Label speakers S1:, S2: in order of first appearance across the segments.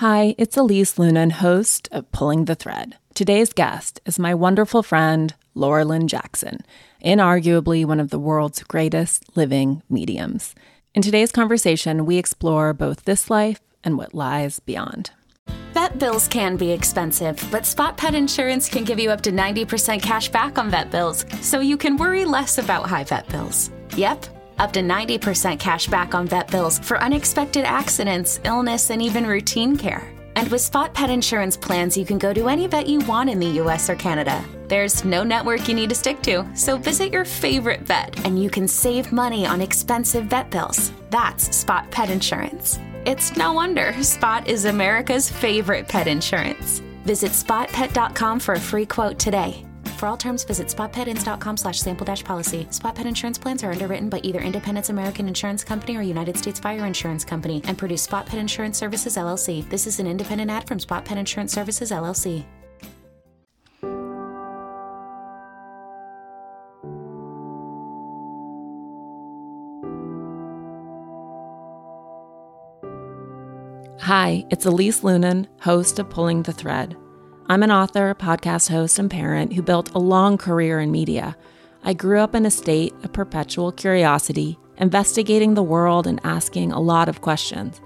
S1: Hi, it's Elise Loehnen, host of Pulling the Thread. Today's guest is my wonderful friend, Laura Lynn Jackson, inarguably one of the world's greatest living mediums. In today's conversation, we explore both this life and what lies beyond.
S2: Vet bills can be expensive, but Spot Pet Insurance can give you up to 90% cash back on vet bills, so you can worry less about high vet bills. Yep up to 90% cash back on vet bills for unexpected accidents, illness, and even routine care. And with Spot Pet Insurance plans, you can go to any vet you want in the US or Canada. There's no network you need to stick to, so visit your favorite vet and you can save money on expensive vet bills. That's Spot Pet Insurance. It's no wonder Spot is America's favorite pet insurance. Visit spotpet.com for a free quote today. For all terms, visit spotpetins.com slash sample dash policy. Spot Pet insurance plans are underwritten by either Independence American Insurance Company or United States Fire Insurance Company and produce Spot Pet Insurance Services, LLC. This is an independent ad from Spot Pet Insurance Services, LLC.
S1: Hi, it's Elise Loehnen, host of Pulling the Thread. I'm an author, podcast host, and parent who built a long career in media. I grew up in a state of perpetual curiosity, investigating the world and asking a lot of questions.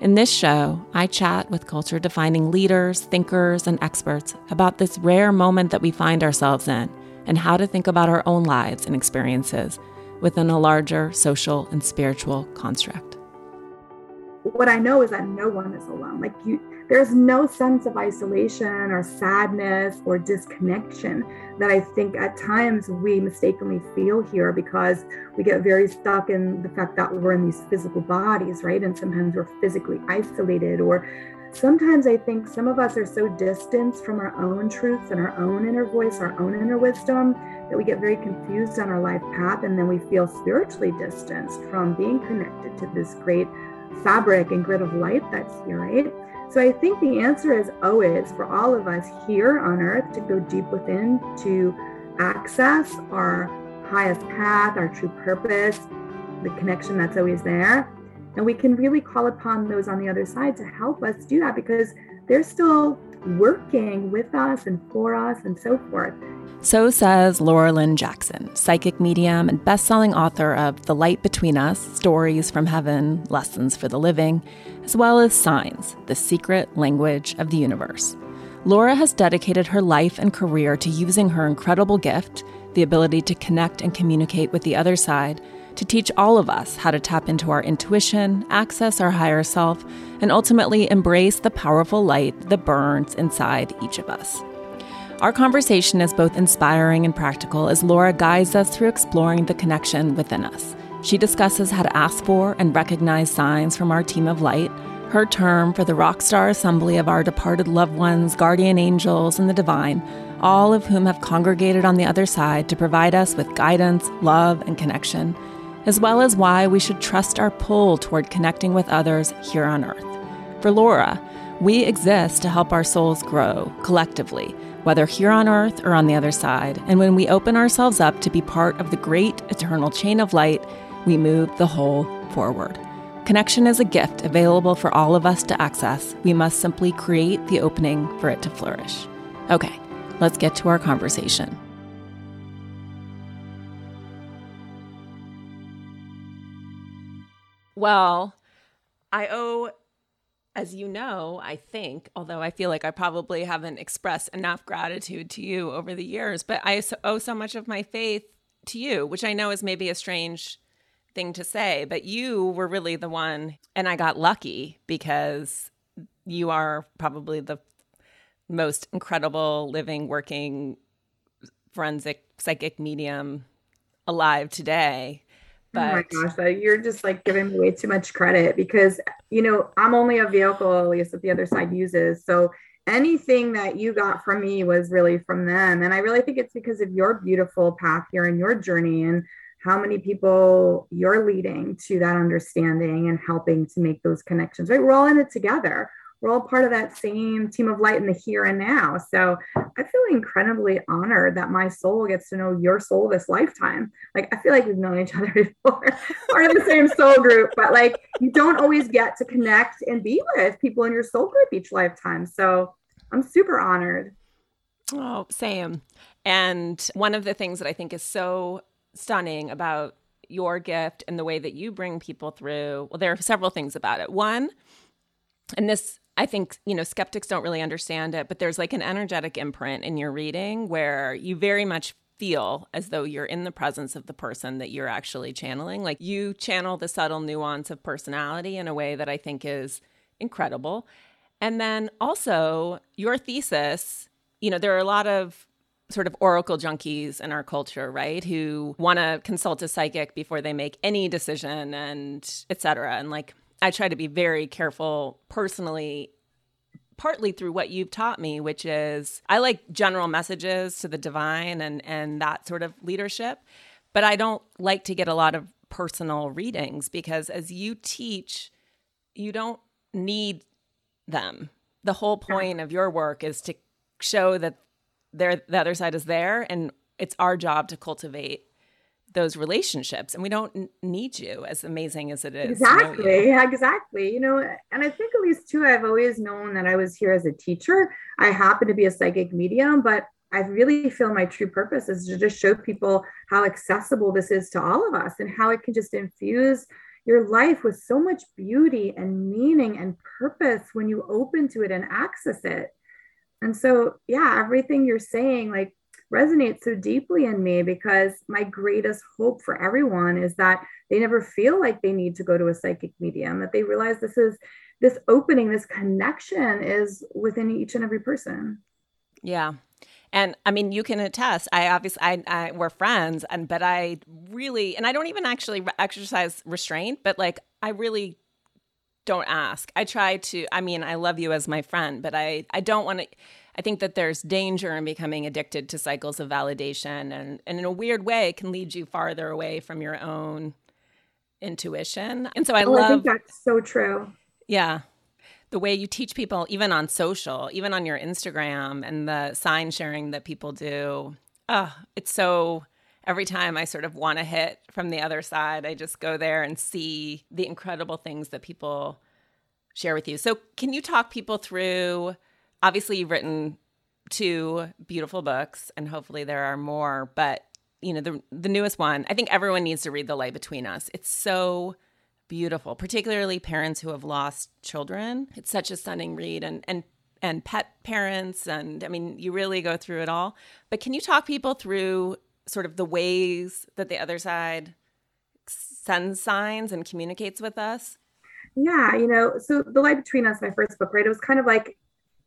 S1: In this show, I chat with culture defining leaders, thinkers, and experts about this rare moment that we find ourselves in and how to think about our own lives and experiences within a larger social and spiritual construct.
S3: What I know is that no one is alone. Like you, there's no sense of isolation or sadness or disconnection that I think at times we mistakenly feel here because we get very stuck in the fact that we're in these physical bodies, right? And sometimes we're physically isolated or sometimes I think some of us are so distanced from our own truths and our own inner voice, our own inner wisdom, that we get very confused on our life path. And then we feel spiritually distanced from being connected to this great fabric and grid of light that's here, right? So I think the answer is always for all of us here on earth to go deep within to access our highest path, our true purpose, the connection that's always there. And we can really call upon those on the other side to help us do that because they're still working with us and for us and so forth.
S1: So says Laura Lynn Jackson, psychic medium and best-selling author of The Light Between Us: Stories from Heaven, Lessons for the Living, as well as Signs: The Secret Language of the Universe. Laura has dedicated her life and career to using her incredible gift, the ability to connect and communicate with the other side, to teach all of us how to tap into our intuition, access our higher self, and ultimately embrace the powerful light that burns inside each of us. Our conversation is both inspiring and practical as Laura guides us through exploring the connection within us. She discusses how to ask for and recognize signs from our team of light, her term for the rock star assembly of our departed loved ones, guardian angels, and the divine, all of whom have congregated on the other side to provide us with guidance, love, and connection, as well as why we should trust our pull toward connecting with others here on earth. For Laura, we exist to help our souls grow collectively whether here on earth or on the other side. And when we open ourselves up to be part of the great eternal chain of light, we move the whole forward. Connection is a gift available for all of us to access. We must simply create the opening for it to flourish. Okay, let's get to our conversation. Well, I owe as you know, I think, although I feel like I probably haven't expressed enough gratitude to you over the years, but I owe so much of my faith to you, which I know is maybe a strange thing to say, but you were really the one, and I got lucky because you are probably the most incredible living, working forensic psychic medium alive today.
S3: But oh my gosh, though, you're just like giving me way too much credit because you know I'm only a vehicle, at least that the other side uses. So anything that you got from me was really from them, and I really think it's because of your beautiful path here and your journey. And how many people you're leading to that understanding and helping to make those connections. Right, we're all in it together. we're all part of that same team of light in the here and now. So I feel incredibly honored that my soul gets to know your soul this lifetime. Like I feel like we've known each other before, part of the same soul group, but like you don't always get to connect and be with people in your soul group each lifetime. So I'm super honored.
S1: Oh, same. And one of the things that I think is so stunning about your gift and the way that you bring people through, well, there are several things about it. One, and this I think, you know, skeptics don't really understand it, but there's like an energetic imprint in your reading where you very much feel as though you're in the presence of the person that you're actually channeling. Like you channel the subtle nuance of personality in a way that I think is incredible. And then also your thesis, you know, there are a lot of sort of oracle junkies in our culture, right? Who want to consult a psychic before they make any decision and et cetera. And like I try to be very careful personally partly through what you've taught me which is I like general messages to the divine and and that sort of leadership but I don't like to get a lot of personal readings because as you teach you don't need them the whole point of your work is to show that there the other side is there and it's our job to cultivate those relationships and we don't need you as amazing as it is
S3: exactly exactly you know and i think at least too i've always known that i was here as a teacher. I happen to be a psychic medium but i really feel my true purpose is to just show people how accessible this is to all of us and how it can just infuse your life with so much beauty and meaning and purpose when you open to it and access it and so yeah everything you're saying like resonates so deeply in me because my greatest hope for everyone is that they never feel like they need to go to a psychic medium, that they realize this is this opening, this connection is within each and every person.
S1: Yeah. And I mean, you can attest. I obviously, I, I, we're friends, and but I really, and I don't even actually exercise restraint, but like I really don't ask. I try to. I mean, I love you as my friend, but I, I don't want to. I think that there's danger in becoming addicted to cycles of validation and, and in a weird way can lead you farther away from your own intuition. And so I
S3: oh,
S1: love
S3: I think that's so true.
S1: Yeah. The way you teach people, even on social, even on your Instagram and the sign sharing that people do. Oh, it's so every time I sort of want to hit from the other side, I just go there and see the incredible things that people share with you. So, can you talk people through obviously you've written two beautiful books and hopefully there are more but you know the the newest one i think everyone needs to read the light between us. It's so beautiful particularly parents who have lost children. It's such a stunning read and and and pet parents and i mean you really go through it all. But can you talk people through sort of the ways that the other side sends signs and communicates with us
S3: yeah you know so the light between us my first book right it was kind of like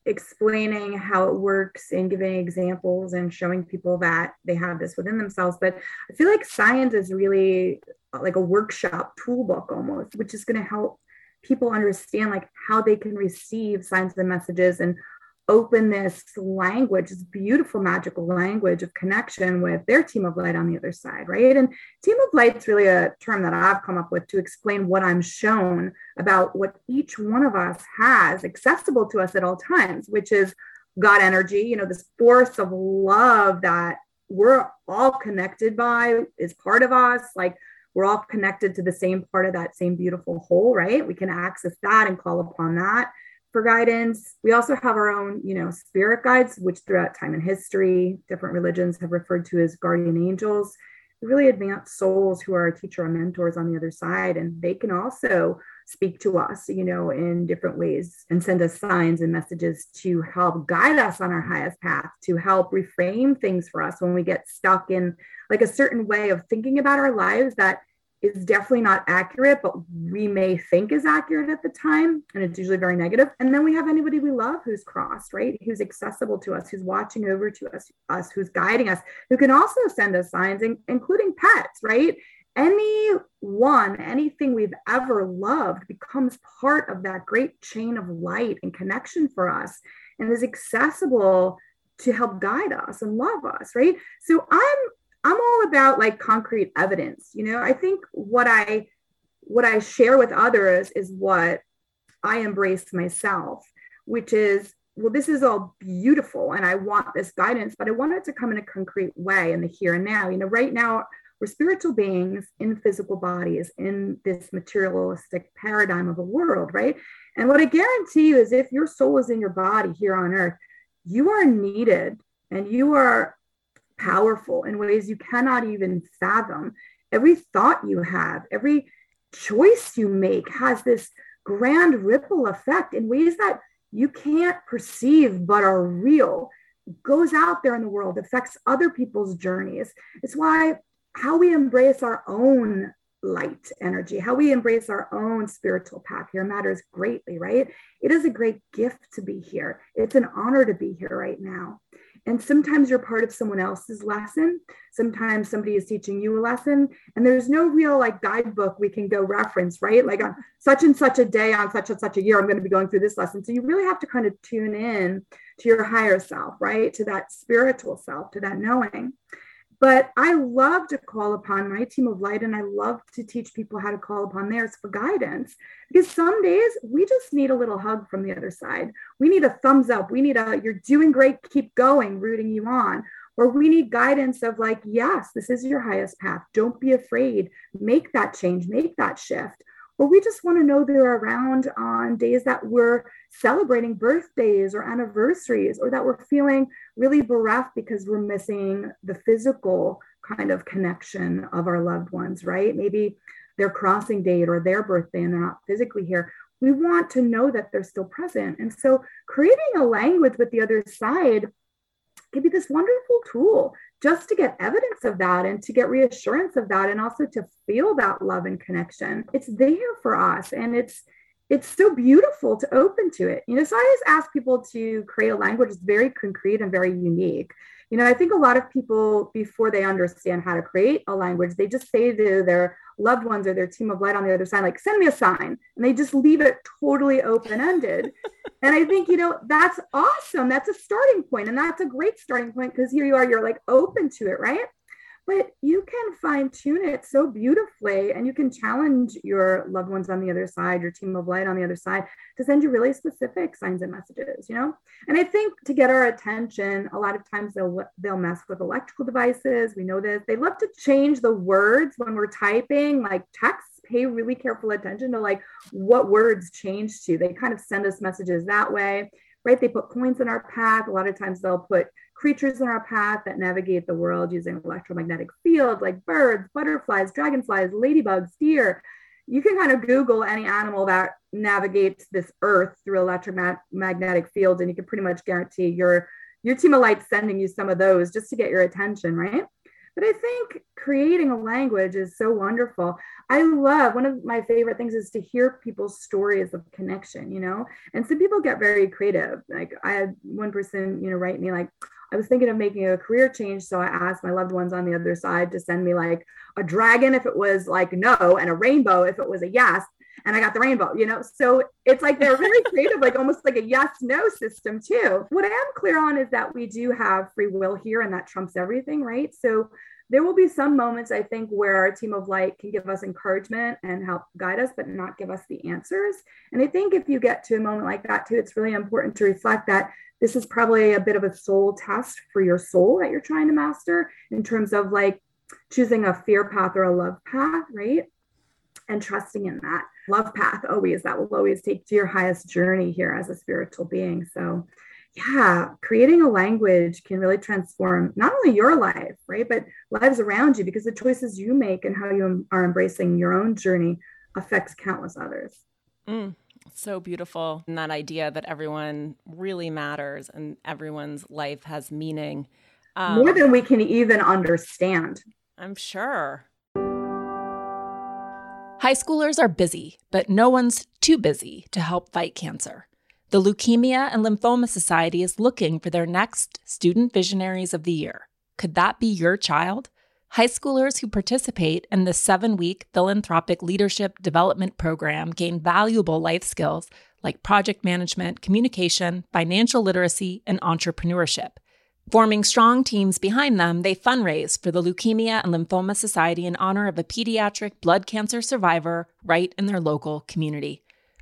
S3: explaining how it works and giving examples and showing people that they have this within themselves. But I feel like Signs is really uh, like a workshop toolbook almost, which is going to help people understand like how they can receive signs and messages and open this language, this beautiful magical language of connection with their team of light on the other side, right? And team of light is really a term that I've come up with to explain what I'm shown about what each one of us has accessible to us at all times, which is God energy, you know, this force of love that we're all connected by is part of us. Like we're all connected to the same part of that same beautiful whole, right? We can access that and call upon that for guidance. We also have our own, you know, spirit guides, which throughout time and history, different religions have referred to as guardian angels, really advanced souls who are our teacher or mentors on the other side. And they can also speak to us, you know, in different ways and send us signs and messages to help guide us on our highest path, to help reframe things for us when we get stuck in like a certain way of thinking about our lives that is definitely not accurate, but we may think is accurate at the time. And it's usually very negative. And then we have anybody we love who's crossed, right? Who's accessible to us, who's watching over to us, us who's guiding us, who can also send us signs, including pets, right? Anyone, anything we've ever loved becomes part of that great chain of light and connection for us and is accessible to help guide us and love us, right? So I'm I'm all about like concrete evidence. You know, I think what I what I share with others is what I embrace myself. which is well, this is all beautiful and I want this guidance, but I want it to come in a concrete way in the here and now. You know, right now we're spiritual beings in physical bodies in this materialistic paradigm of a world, right? And what I guarantee you is if your soul is in your body here on earth, you are needed and you are powerful in ways you cannot even fathom. Every thought you have, every choice you make has this grand ripple effect in ways that you can't perceive but are real goes out there in the world affects other people's journeys. It's why how we embrace our own light energy how we embrace our own spiritual path here matters greatly right? It is a great gift to be here. It's an honor to be here right now and sometimes you're part of someone else's lesson. Sometimes somebody is teaching you a lesson, and there's no real like guidebook we can go reference, right? Like on such and such a day, on such and such a year, I'm going to be going through this lesson. So you really have to kind of tune in to your higher self, right? To that spiritual self, to that knowing. But I love to call upon my team of light and I love to teach people how to call upon theirs for guidance because some days we just need a little hug from the other side. We need a thumbs up. We need a, you're doing great, keep going, rooting you on. Or we need guidance of like, yes, this is your highest path. Don't be afraid. Make that change, make that shift or we just want to know they're around on days that we're celebrating birthdays or anniversaries, or that we're feeling really bereft because we're missing the physical kind of connection of our loved ones, right? Maybe their crossing date or their birthday and they're not physically here. We want to know that they're still present. And so creating a language with the other side can be this wonderful tool just to get evidence of that and to get reassurance of that and also to feel that love and connection. It's there for us and it's it's so beautiful to open to it. You know so i always ask people to create a language that's very concrete and very unique you know i think a lot of people before they understand how to create a language they just say to their loved ones or their team of light on the other side like send me a sign and they just leave it totally open ended and i think you know that's awesome. That's a starting point and that's a great starting point because here you are you're like open to it right but you can fine tune it so beautifully and you can challenge your loved ones on the other side your team of light on the other side to send you really specific signs and messages you know? And i think to get our attention a lot of times they'll they'll mess with electrical devices. We know this. They love to change the words when we're typing like text pay really careful attention to like what words change to. They kind of send us messages that way right? They put points in our path. A lot of times they'll put creatures in our path that navigate the world using electromagnetic fields like birds, butterflies, dragonflies, ladybugs, deer. You can kind of Google any animal that navigates this earth through electromagnetic fields, and you can pretty much guarantee your your team of light sending you some of those just to get your attention, right? But I think creating a language is so wonderful. I love one of my favorite things is to hear people's stories of connection, you know, and some people get very creative. Like I had one person, you know, write me like, I was thinking of making a career change. So I asked my loved ones on the other side to send me like a dragon if it was like no, and a rainbow if it was a yes. And I got the rainbow, you know? So it's like they're very creative, like almost like a yes no system too. What I am clear on is that we do have free will here and that trumps everything, right? So there will be some moments I think where our team of light can give us encouragement and help guide us, but not give us the answers. And I think if you get to a moment like that too, it's really important to reflect that this is probably a bit of a soul test for your soul that you're trying to master in terms of like choosing a fear path or a love path, right? And trusting in that love path always, that will always take to your highest journey here as a spiritual being. So, yeah, creating a language can really transform not only your life, right, but lives around you because the choices you make and how you are embracing your own journey affects countless others.
S1: Mm, so beautiful. And that idea that everyone really matters and everyone's life has meaning.
S3: Um, More than we can even understand.
S1: I'm sure. High schoolers are busy, but no one's too busy to help fight cancer. The Leukemia and Lymphoma Society is looking for their next Student Visionaries of the Year. Could that be your child? High schoolers who participate in the seven week philanthropic leadership development program gain valuable life skills like project management, communication, financial literacy, and entrepreneurship. Forming strong teams behind them, they fundraise for the Leukemia and Lymphoma Society in honor of a pediatric blood cancer survivor right in their local community.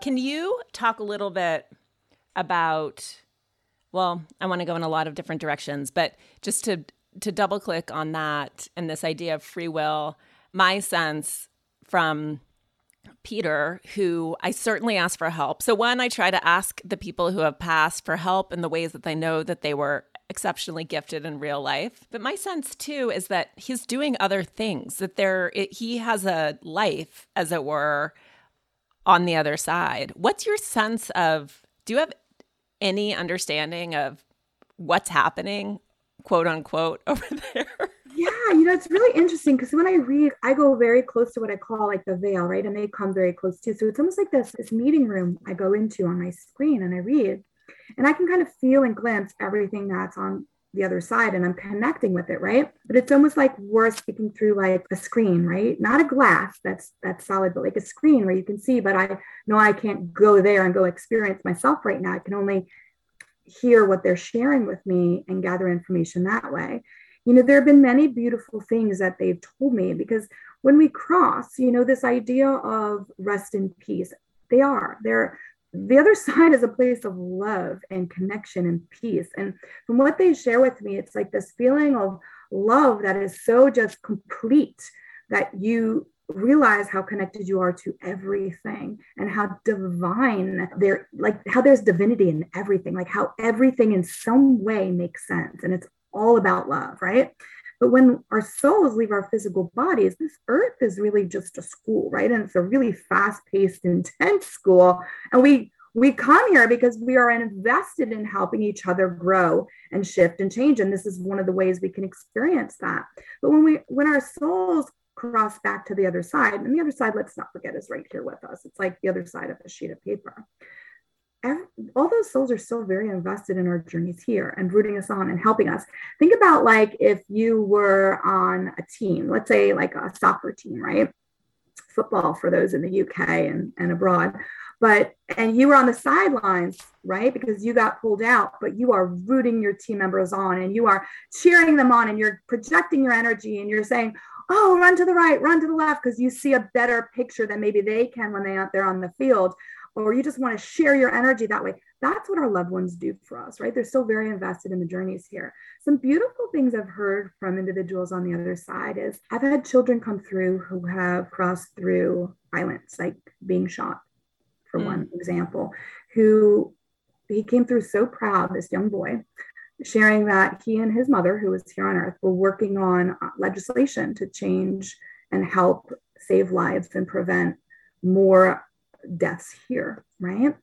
S1: Can you talk a little bit about well, I want to go in a lot of different directions, but just to to double click on that and this idea of free will, my sense from Peter, who I certainly ask for help. So, one, I try to ask the people who have passed for help in the ways that they know that they were exceptionally gifted in real life. But my sense too is that he's doing other things, that there, it, he has a life, as it were, on the other side. What's your sense of, do you have any understanding of what's happening, quote unquote, over there?
S3: Yeah, you know, it's really interesting because when I read, I go very close to what I call like the veil, right? And they come very close too. So it's almost like this, this meeting room I go into on my screen and I read, and I can kind of feel and glimpse everything that's on the other side and I'm connecting with it, right? But it's almost like we're speaking through like a screen, right? Not a glass that's that's solid, but like a screen where you can see, but I know I can't go there and go experience myself right now. I can only hear what they're sharing with me and gather information that way. You know, there have been many beautiful things that they've told me because when we cross, you know, this idea of rest in peace, they are. They're the other side is a place of love and connection and peace. And from what they share with me, it's like this feeling of love that is so just complete that you realize how connected you are to everything and how divine there like how there's divinity in everything like how everything in some way makes sense and it's all about love right but when our souls leave our physical bodies, this earth is really just a school, right? And it's a really fast paced, intense school. And we we come here because we are invested in helping each other grow and shift and change and this is one of the ways we can experience that but when we when our souls cross back to the other side and the other side let's not forget is right here with us it's like the other side of a sheet of paper all those souls are still very invested in our journeys here and rooting us on and helping us. Think about like if you were on a team, let's say like a soccer team, right? Football for those in the UK and, and abroad. But and you were on the sidelines, right? Because you got pulled out, but you are rooting your team members on and you are cheering them on and you're projecting your energy and you're saying, oh, run to the right, run to the left, because you see a better picture than maybe they can when they're out there on the field or you just want to share your energy that way. That's what our loved ones do for us, right? They're still very invested in the journeys here. Some beautiful things I've heard from individuals on the other side is I've had children come through who have crossed through violence, like being shot, for mm. one example, who he came through so proud, this young boy, sharing that he and his mother, who was here on earth, were working on uh, legislation to change and help save lives and prevent more deaths here, right?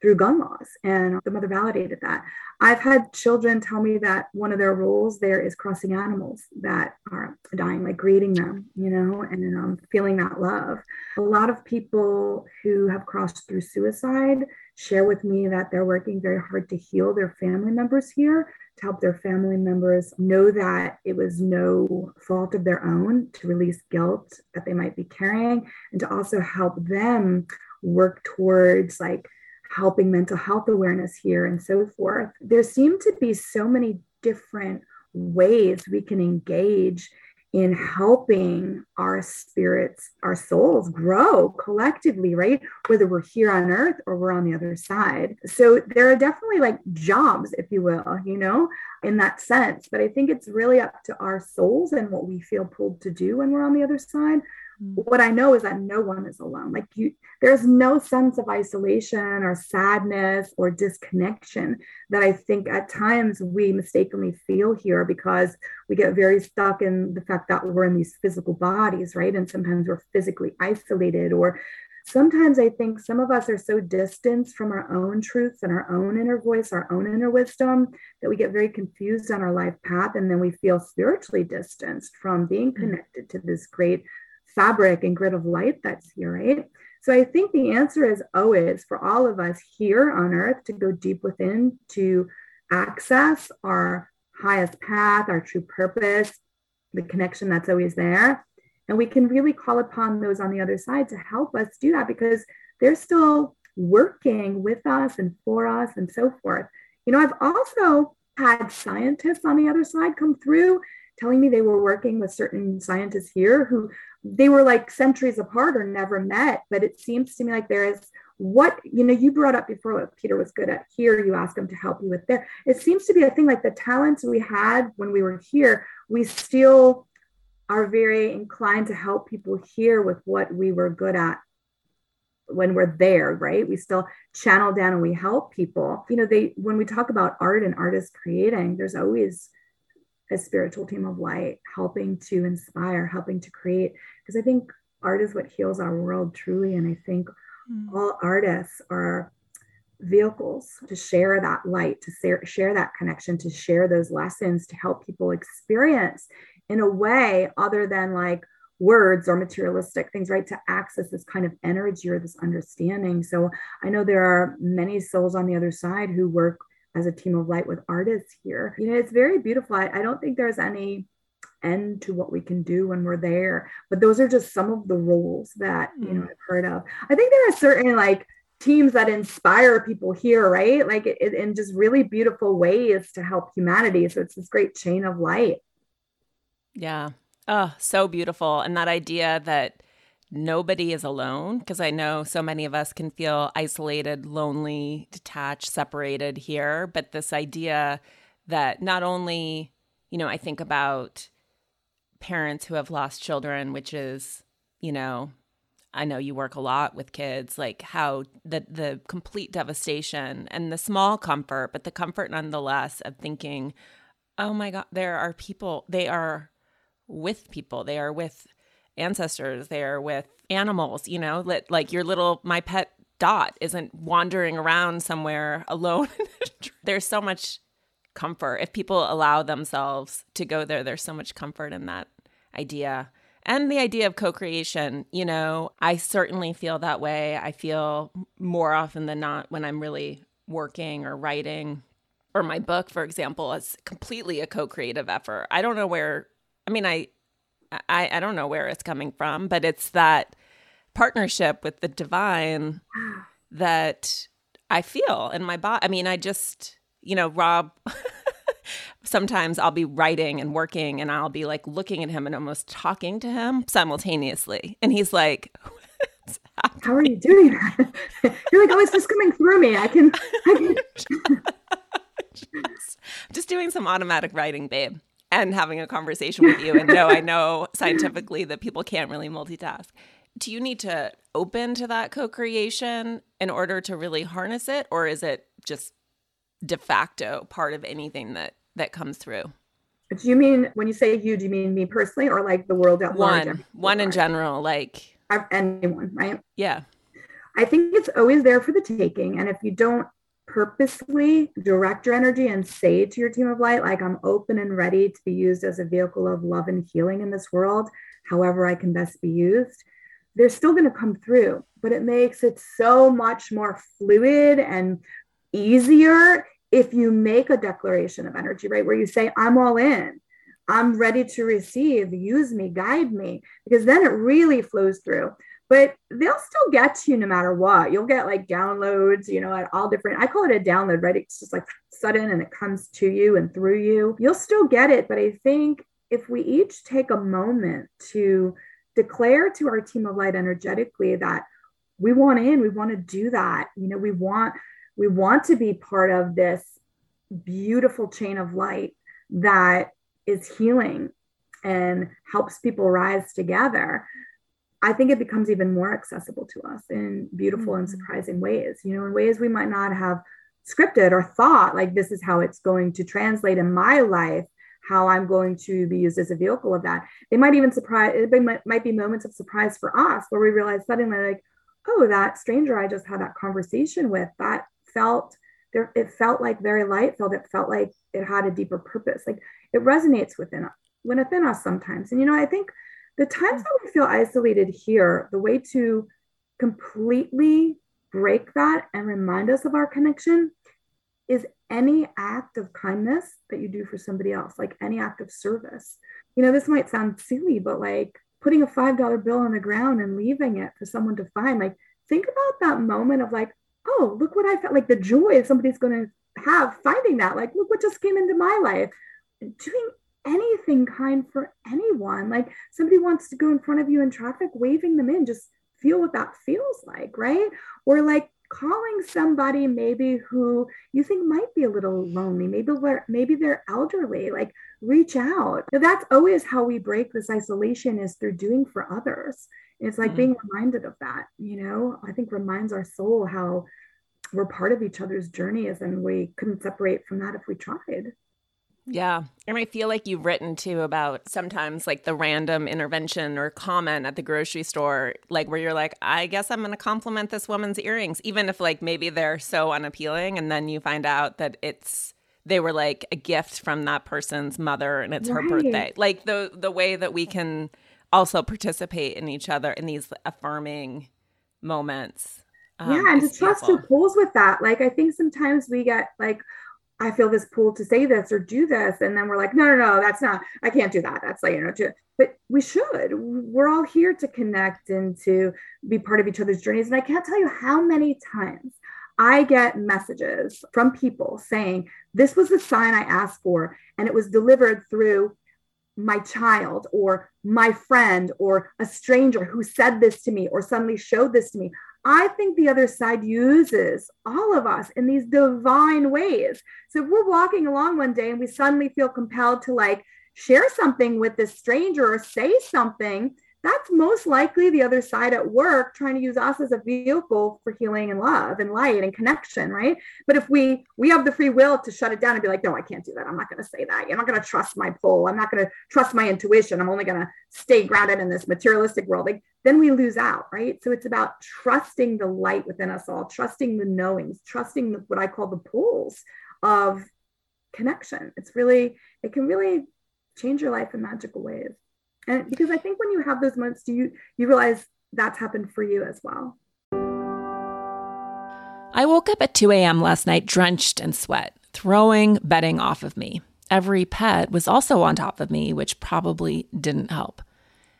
S3: Through gun laws. And the mother validated that. I've had children tell me that one of their roles there is crossing animals that are dying, like greeting them, you know, and um, feeling that love. A lot of people who have crossed through suicide share with me that they're working very hard to heal their family members here to help their family members know that it was no fault of their own, to release guilt that they might be carrying, and to also help them work towards like helping mental health awareness here and so forth. There seem to be so many different ways we can engage in helping our spirits, our souls grow collectively, right? Whether we're here on earth or we're on the other side. So there are definitely like jobs, if you will, you know, in that sense. But I think it's really up to our souls and what we feel pulled to do when we're on the other side what I know is that no one is alone. Like you, there's no sense of isolation or sadness or disconnection that I think at times we mistakenly feel here because we get very stuck in the fact that we're in these physical bodies, right? And sometimes we're physically isolated or sometimes I think some of us are so distanced from our own truths and our own inner voice, our own inner wisdom, that we get very confused on our life path. And then we feel spiritually distanced from being mm. connected to this great fabric and grid of light that's here, right? So I think the answer is always for all of us here on earth to go deep within to access our highest path, our true purpose, the connection that's always there. And we can really call upon those on the other side to help us do that because they're still working with us and for us and so forth. You know, I've also had scientists on the other side come through telling me they were working with certain scientists here who they were like centuries apart or never met. But it seems to me like there is what, you know, you brought up before what Peter was good at here, you ask him to help you with there. It seems to be a thing like the talents we had when we were here, we still are very inclined to help people here with what we were good at when we're there, right? We still channel down and we help people. You know, they when we talk about art and artists creating, there's always a spiritual team of light helping to inspire, helping to create. Because I think art is what heals our world truly. And I think mm. all artists are vehicles to share that light, to share, share that connection, to share those lessons, to help people experience in a way other than like words or materialistic things, right? To access this kind of energy or this understanding. So I know there are many souls on the other side who work as a team of light with artists here. You know, it's very beautiful. I, I don't think there's any end to what we can do when we're there. But those are just some of the roles that, you know, hmm. I've heard of. I think there are certain like teams that inspire people here, right? Like it, in just really beautiful ways to help humanity. So it's this great chain of light.
S1: Yeah. Oh, so beautiful. And that idea that nobody is alone because I know so many of us can feel isolated, lonely, detached, separated here. But this idea that not only, you know, I think about parents who have lost children, which is, you know, I know you work a lot with kids, like how the the complete devastation and the small comfort, but the comfort nonetheless of thinking, oh my God, there are people, they are with people, they are with ancestors there with animals, you know, like your little, my pet dot isn't wandering around somewhere alone. there's so much comfort. If people allow themselves to go there, there's so much comfort in that idea. And the idea of co creation, you know, I certainly feel that way. I feel more often than not when I'm really working or writing or my book, for example, is completely a co creative effort. I don't know where, I mean, I, I, I don't know where it's coming from, but it's that partnership with the divine that I feel in my body. I mean, I just, you know, Rob, sometimes I'll be writing and working and I'll be like looking at him and almost talking to him simultaneously. And he's like,
S3: How are you doing that? You're like, oh, it's just coming through me. I can, I can.
S1: just, just doing some automatic writing, babe and having a conversation with you. And no, I know scientifically that people can't really multitask. Do you need to open to that co creation in order to really harness it? Or is it just de facto part of anything that, that comes through?
S3: Do you mean when you say you, do you mean me personally or like the world at
S1: large? One, one in general, like
S3: anyone, right?
S1: Yeah.
S3: I think it's always there for the taking. And if you don't purposely direct your energy and say to your team of light, like, I'm open and ready to be used as a vehicle of love and healing in this world, however I can best be used, they're still going to come through. But it makes it so much more fluid and easier if you make a declaration of energy, right? Where you say, I'm all in. I'm ready to receive, use me, guide me, because then it really flows through but they'll still get to you no matter what. You'll get like downloads, you know, at all different. I call it a download, right? It's just like sudden and it comes to you and through you. You'll still get it, but I think if we each take a moment to declare to our team of light energetically that we want in, we want to do that. You know, we want we want to be part of this beautiful chain of light that is healing and helps people rise together I think it becomes even more accessible to us in beautiful mm-hmm. and surprising ways, you know, in ways we might not have scripted or thought like this is how it's going to translate in my life, how I'm going to be used as a vehicle of that. It might even surprise, it might, might be moments of surprise for us where we realize suddenly, like, oh, that stranger I just had that conversation with, that felt there, it felt like very light felt, it felt like it had a deeper purpose. Like it resonates within us, within us sometimes. And, you know, I think the times that we feel isolated here, the way to completely break that and remind us of our connection is any act of kindness that you do for somebody else, like any act of service. You know, this might sound silly, but like putting a $5 bill on the ground and leaving it for someone to find, like think about that moment of like, oh, look what I felt like the joy somebody's going to have finding that. Like, look what just came into my life. Doing anything kind for anyone. Like somebody wants to go in front of you in traffic, waving them in, just feel what that feels like, right? Or like calling somebody maybe who you think might be a little lonely maybe they're maybe they're elderly like reach out now, that's always how we break this isolation is through doing for others it's like mm-hmm. being reminded of that you know i think reminds our soul how we're part of each other's journeys and we couldn't separate from that if we tried
S1: yeah. And I feel like you've written too about sometimes like the random intervention or comment at the grocery store, like where you're like, I guess I'm going to compliment this woman's earrings, even if like maybe they're so unappealing. And then you find out that it's, they were like a gift from that person's mother and it's right. her birthday. Like the, the way that we can also participate in each other in these affirming moments.
S3: Um, yeah. And to trust who pulls with that. Like, I think sometimes we get like, I feel this pull to say this or do this. And then we're like, no, no, no, that's not, I can't do that. That's like, you know, but we should. We're all here to connect and to be part of each other's journeys. And I can't tell you how many times I get messages from people saying, this was the sign I asked for, and it was delivered through my child or my friend or a stranger who said this to me or suddenly showed this to me. I think the other side uses all of us in these divine ways. So if we're walking along one day and we suddenly feel compelled to like share something with this stranger or say something, that's most likely the other side at work trying to use us as a vehicle for healing and love and light and connection right? But if we we have the free will to shut it down and be like no i can't do that. I'm not going to say that. You're not going to trust my pull. I'm not going to trust my intuition. I'm only going to stay grounded in this materialistic world. Like then we lose out right? So it's about trusting the light within us all trusting the knowings trusting the, what i call the pulls of connection. It's really it can really change your life in magical ways and because I think when you have those do you you realize that's happened for you as well?
S1: I woke up at 2 a.m. last night drenched in sweat, throwing bedding off of me. Every pet was also on top of me, which probably didn't help.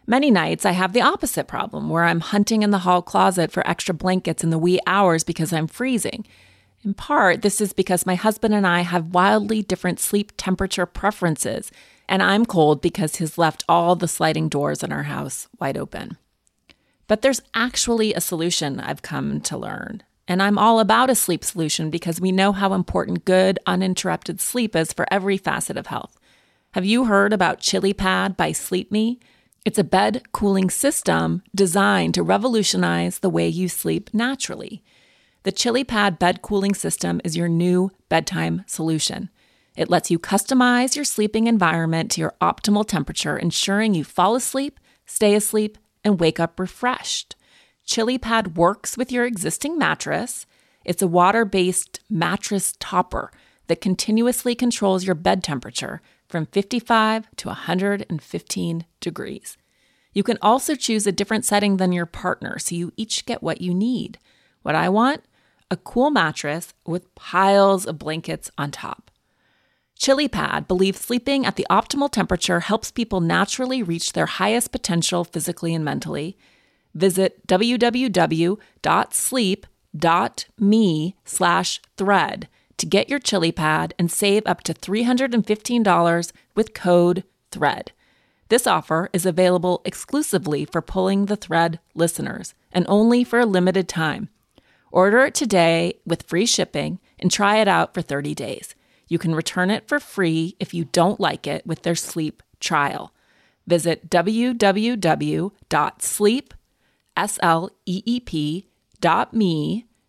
S1: Many nights I have the opposite problem where I'm hunting in the hall closet for extra blankets in the wee hours because I'm freezing. In part, this is because my husband and I have wildly different sleep temperature preferences, and I'm cold because he's left all the sliding doors in our house wide open. But there's actually a solution I've come to learn. And I'm all about a sleep solution because we know how important good, uninterrupted sleep is for every facet of health. Have you heard about ChiliPad by SleepMe? It's a bed cooling system designed to revolutionize the way you sleep naturally. The ChiliPad bed cooling system is your new bedtime solution. It lets you customize your sleeping environment to your optimal temperature, ensuring you fall asleep, stay asleep, and wake up refreshed. ChiliPad works with your existing mattress. It's a water based mattress topper that continuously controls your bed temperature from 55 to 115 degrees. You can also choose a different setting than your partner so you each get what you need. What I want? A cool mattress with piles of blankets on top. ChiliPad believes sleeping at the optimal temperature helps people naturally reach their highest potential physically and mentally. Visit www.sleep.me slash thread to get your ChiliPad and save up to $315 with code THREAD. This offer is available exclusively for Pulling the Thread listeners and only for a limited time. Order it today with free shipping and try it out for 30 days. You can return it for free if you don't like it with their sleep trial. Visit www.sleep.me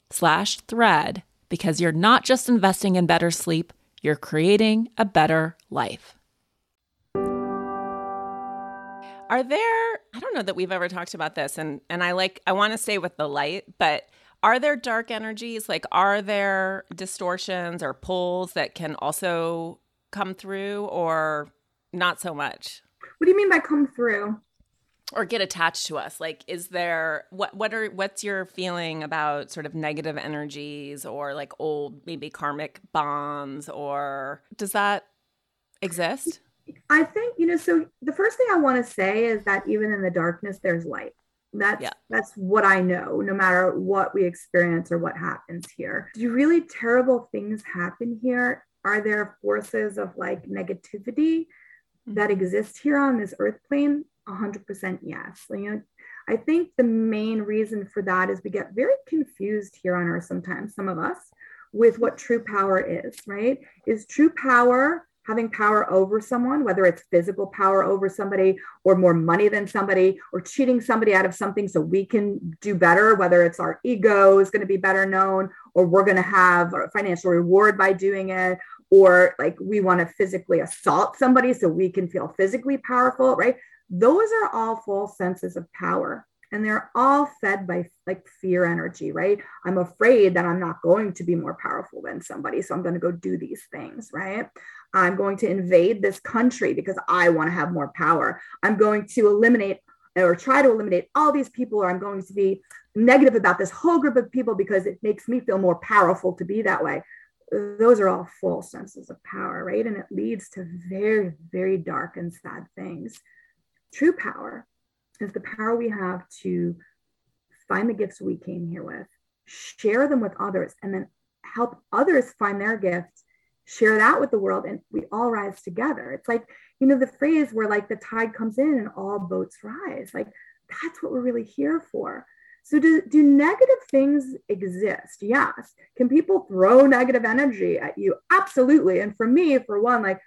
S1: slash thread because you're not just investing in better sleep, you're creating a better life. Are there, I don't know that we've ever talked about this, and, and I like, I want to stay with the light, but are there dark energies? Like, are there distortions or pulls that can also come through, or not so much?
S3: What do you mean by come through?
S1: or get attached to us like is there what what are what's your feeling about sort of negative energies or like old maybe karmic bonds or does that exist
S3: i think you know so the first thing i want to say is that even in the darkness there's light that's yeah. that's what i know no matter what we experience or what happens here do really terrible things happen here are there forces of like negativity that mm-hmm. exist here on this earth plane 100% yes. You know, I think the main reason for that is we get very confused here on earth sometimes, some of us, with what true power is, right? Is true power having power over someone, whether it's physical power over somebody or more money than somebody or cheating somebody out of something so we can do better, whether it's our ego is going to be better known or we're going to have a financial reward by doing it or like we want to physically assault somebody so we can feel physically powerful, right? those are all false senses of power and they're all fed by like fear energy right i'm afraid that i'm not going to be more powerful than somebody so i'm going to go do these things right i'm going to invade this country because i want to have more power. I'm going to eliminate or try to eliminate all these people or i'm going to be negative about this whole group of people because it makes me feel more powerful to be that way. Those are all false senses of power right? And it leads to very very dark and sad things. True power is the power we have to find the gifts we came here with, share them with others, and then help others find their gifts, share that with the world, and we all rise together. It's like, you know, the phrase where like the tide comes in and all boats rise. Like that's what we're really here for. So, do, do negative things exist? Yes. Can people throw negative energy at you? Absolutely. And for me, for one, like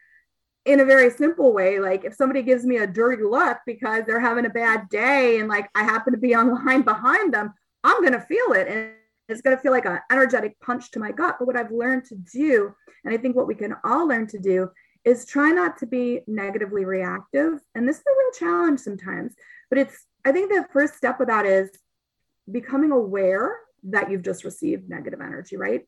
S3: in a very simple way like if somebody gives me a dirty look because they're having a bad day and like i happen to be on the line behind them i'm going to feel it and it's going to feel like an energetic punch to my gut but what i've learned to do and i think what we can all learn to do is try not to be negatively reactive and this is a real challenge sometimes but it's i think the first step of that is becoming aware that you've just received negative energy right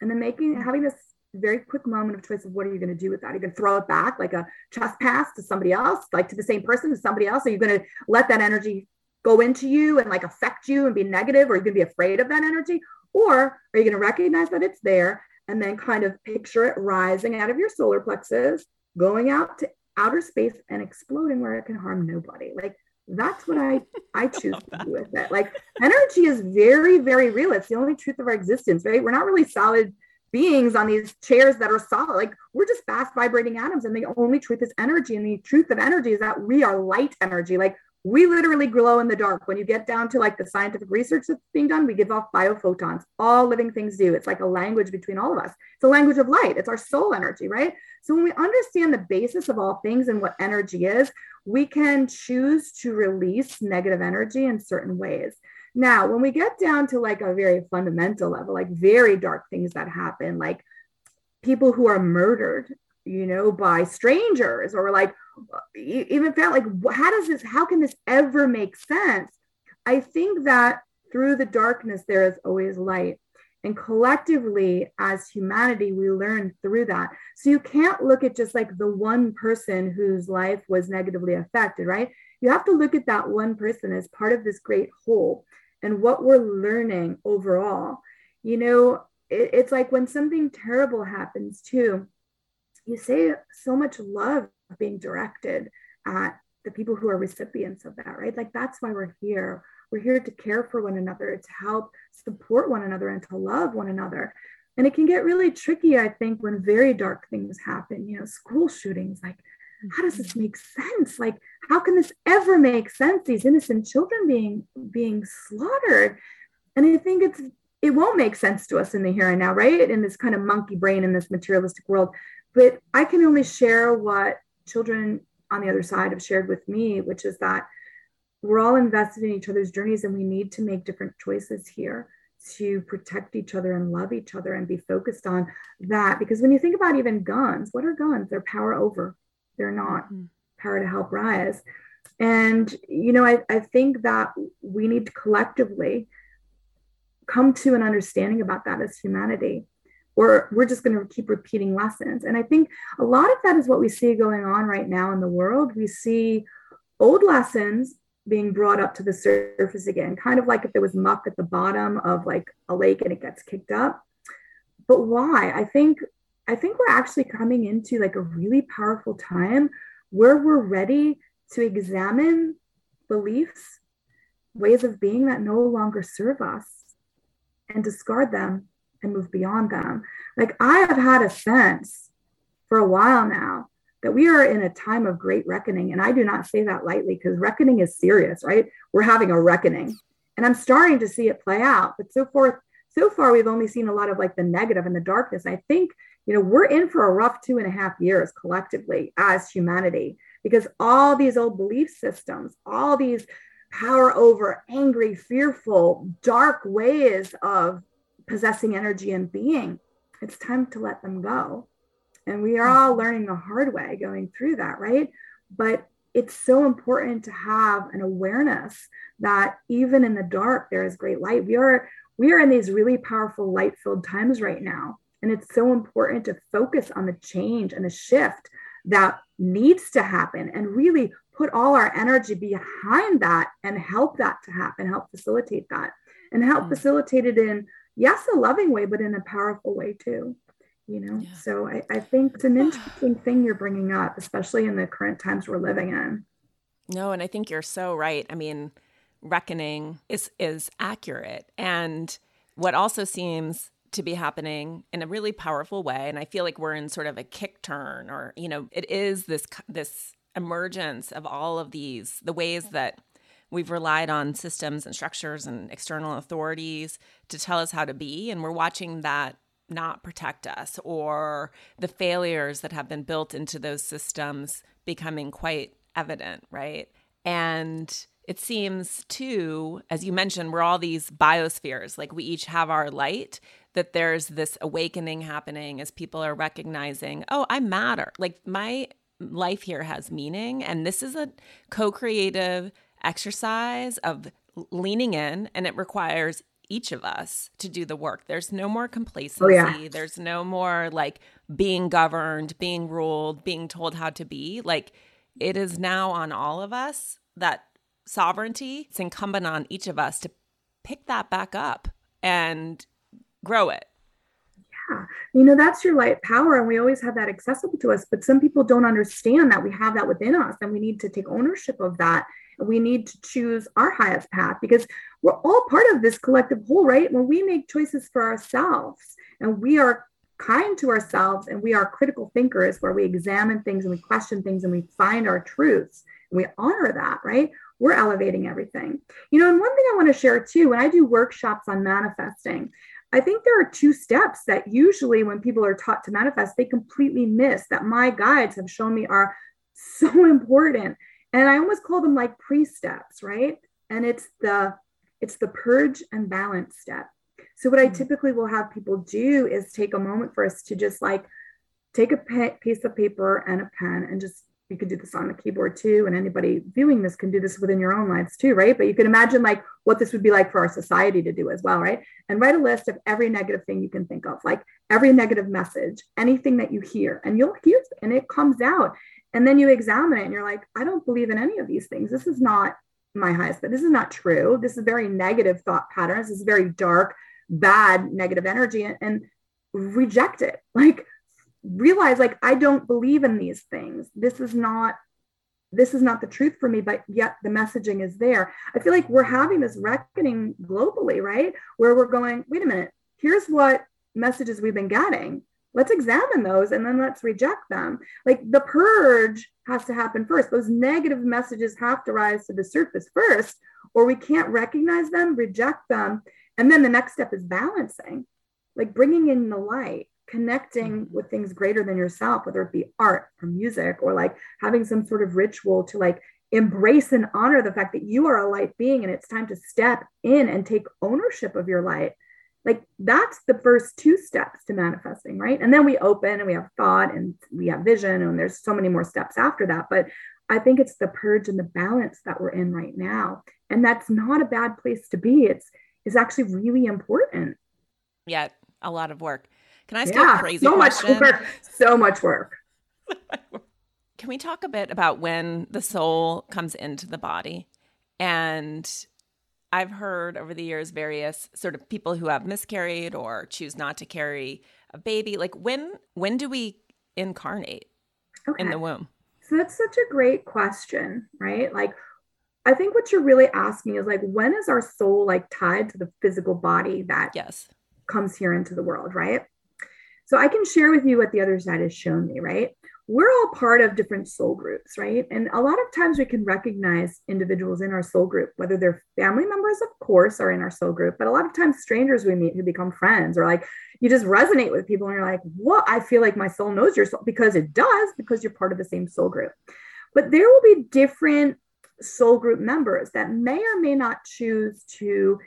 S3: and then making having this very quick moment of choice of what are you going to do with that? Are you going to throw it back like a trespass to somebody else, like to the same person, to somebody else? Are you going to let that energy go into you and like affect you and be negative? Or are you going to be afraid of that energy? Or are you going to recognize that it's there and then kind of picture it rising out of your solar plexus, going out to outer space and exploding where it can harm nobody? Like that's what I I choose to do with it. Like energy is very, very real. It's the only truth of our existence, right? We're not really solid beings on these chairs that are solid. Like we're just fast vibrating atoms, and the only truth is energy. And the truth of energy is that we are light energy. Like we literally glow in the dark. When you get down to like the scientific research that's being done, we give off biophotons. All living things do. It's like a language between all of us. It's a language of light. It's our soul energy, right? So when we understand the basis of all things and what energy is, we can choose to release negative energy in certain ways. Now, when we get down to like a very fundamental level, like very dark things that happen, like people who are murdered, you know, by strangers or like even felt like, how does this, how can this ever make sense? I think that through the darkness, there is always light. And collectively, as humanity, we learn through that. So you can't look at just like the one person whose life was negatively affected, right? You have to look at that one person as part of this great whole and what we're learning overall. You know, it, it's like when something terrible happens too, you say so much love being directed at the people who are recipients of that, right? Like that's why we're here. We're here to care for one another, to help support one another, and to love one another. And it can get really tricky, I think, when very dark things happen. You know, school shootings, like how does this mm-hmm. make sense like how can this ever make sense these innocent children being being slaughtered and i think it's it won't make sense to us in the here and now right in this kind of monkey brain in this materialistic world but i can only share what children on the other side have shared with me which is that we're all invested in each other's journeys and we need to make different choices here to protect each other and love each other and be focused on that because when you think about even guns what are guns they're power over they're not mm-hmm. power to help rise. And, you know, I, I think that we need to collectively come to an understanding about that as humanity or we're just going to keep repeating lessons. And I think a lot of that is what we see going on right now in the world. We see old lessons being brought up to the surface again, kind of like if there was muck at the bottom of like a lake and it gets kicked up. But why? I think I think we're actually coming into like a really powerful time where we're ready to examine beliefs, ways of being that no longer serve us and discard them and move beyond them. Like I have had a sense for a while now that we are in a time of great reckoning. And I do not say that lightly because reckoning is serious, right? We're having a reckoning. And I'm starting to see it play out. But so far, so far, we've only seen a lot of like the negative and the darkness. I think, you know, we're in for a rough two and a half years collectively as humanity because all these old belief systems, all these power over angry, fearful, dark ways of possessing energy and being, it's time to let them go. And we are all learning the hard way going through that, right? But it's so important to have an awareness that even in the dark there is great light. We are we are in these really powerful light-filled times right now. And it's so important to focus on the change and the shift that needs to happen and really put all our energy behind that and help that to happen, help facilitate that and help mm. facilitate it in, yes, a loving way, but in a powerful way too you know? Yeah. so I, I think it's an interesting thing you're bringing up especially in the current times we're living in.
S1: No and i think you're so right. I mean reckoning is is accurate. And what also seems to be happening in a really powerful way and i feel like we're in sort of a kick turn or you know it is this this emergence of all of these the ways that we've relied on systems and structures and external authorities to tell us how to be and we're watching that not protect us or the failures that have been built into those systems becoming quite evident, right? And it seems too, as you mentioned, we're all these biospheres, like we each have our light, that there's this awakening happening as people are recognizing, oh, I matter. Like my life here has meaning. And this is a co creative exercise of leaning in, and it requires each of us to do the work. There's no more complacency. Oh, yeah. There's no more like being governed, being ruled, being told how to be. Like it is now on all of us that sovereignty, it's incumbent on each of us to pick that back up and grow it.
S3: Yeah. You know, that's your light power. And we always have that accessible to us. But some people don't understand that we have that within us and we need to take ownership of that we need to choose our highest path because we're all part of this collective whole, right? When we make choices for ourselves and we are kind to ourselves and we are critical thinkers where we examine things and we question things and we find our truths and we honor that, right? We're elevating everything. You know, and one thing I want to share too, when I do workshops on manifesting, I think there are two steps that usually when people are taught to manifest, they completely miss that my guides have shown me are so important and i almost call them like pre-steps right? And it's the it's the purge and balance step. So what i hmm. typically will have people do is take a moment for us to just like take a pe- piece of paper and a pen and just you could do this on the keyboard too and anybody viewing this can do this within your own lives too right? But you can imagine like what this would be like for our society to do as well right? And write a list of every negative thing you can think of like every negative message anything that you hear and you'll hear and it comes out and then you examine it and you're like, I don't believe in any of these things. This is not my highest, but this is not true. This is very negative thought patterns. This is very dark, bad, negative energy and, and reject it. Like realize like I don't believe in these things. This is not this is not the truth for me, but yet the messaging is there. I feel like we're having this reckoning globally, right? Where we're going, wait a minute, here's what messages we've been getting let's examine those and then let's reject them. Like the purge has to happen first. Those negative messages have to rise to the surface first, or we can't recognize them, reject them. And then the next step is balancing, like bringing in the light, connecting mm-hmm. with things greater than yourself, whether it be art or music or like having some sort of ritual to like embrace and honor the fact that you are a light being and it's time to step in and take ownership of your light like that's the first two steps to manifesting right? And then we open and we have thought and we have vision and there's so many more steps after that. But i think it's the purge and the balance that we're in right now. And that's not a bad place to be. It's it's actually really important.
S1: Yeah a lot of work. Can i ask yeah, crazy
S3: so
S1: question?
S3: much work so much work.
S1: Can we talk a bit about when the soul comes into the body? And I've heard over the years various sort of people who have miscarried or choose not to carry a baby. Like when when do we incarnate okay. in the womb?
S3: So that's such a great question, right? Like I think what you're really asking is like when is our soul like tied to the physical body that
S1: yes
S3: comes here into the world, right? So I can share with you what the other side has shown me, right? We're all part of different soul groups, right? And a lot of times we can recognize individuals in our soul group, whether they're family members, of course, are in our soul group, but a lot of times strangers we meet who become friends, or like you just resonate with people and you're like, what? I feel like my soul knows your soul because it does, because you're part of the same soul group. But there will be different soul group members that may or may not choose to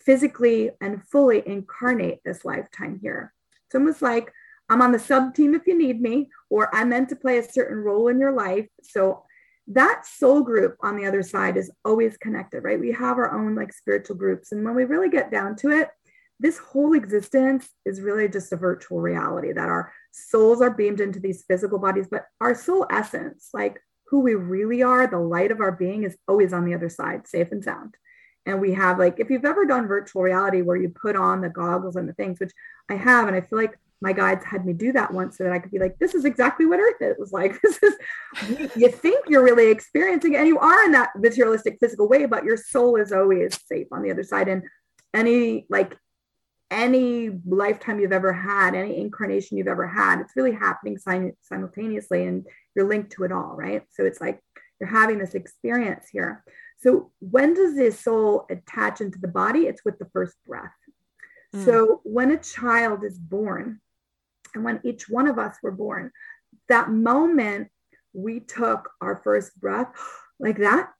S3: physically and fully incarnate this lifetime here. It's almost like I'm on the sub team if you need me, or I'm meant to play a certain role in your life. So that soul group on the other side is always connected, right? We have our own like spiritual groups. And when we really get down to it, this whole existence is really just a virtual reality that our souls are beamed into these physical bodies, but our soul essence, like who we really are, the light of our being is always on the other side, safe and sound. And we have like, if you've ever done virtual reality where you put on the goggles and the things, which I have, and I feel like my guides had me do that once so that I could be like, this is exactly what Earth is. was like. This is, you think you're really experiencing, and you are in that materialistic physical way, but your soul is always safe on the other side. And any, like, any lifetime you've ever had, any incarnation you've ever had, it's really happening simultaneously and you're linked to it all, right? So it's like you're having this experience here. So when does the soul attach into the body? It's with the first breath. Mm. So when a child is born, and when each one of us were born, that moment we took our first breath like that,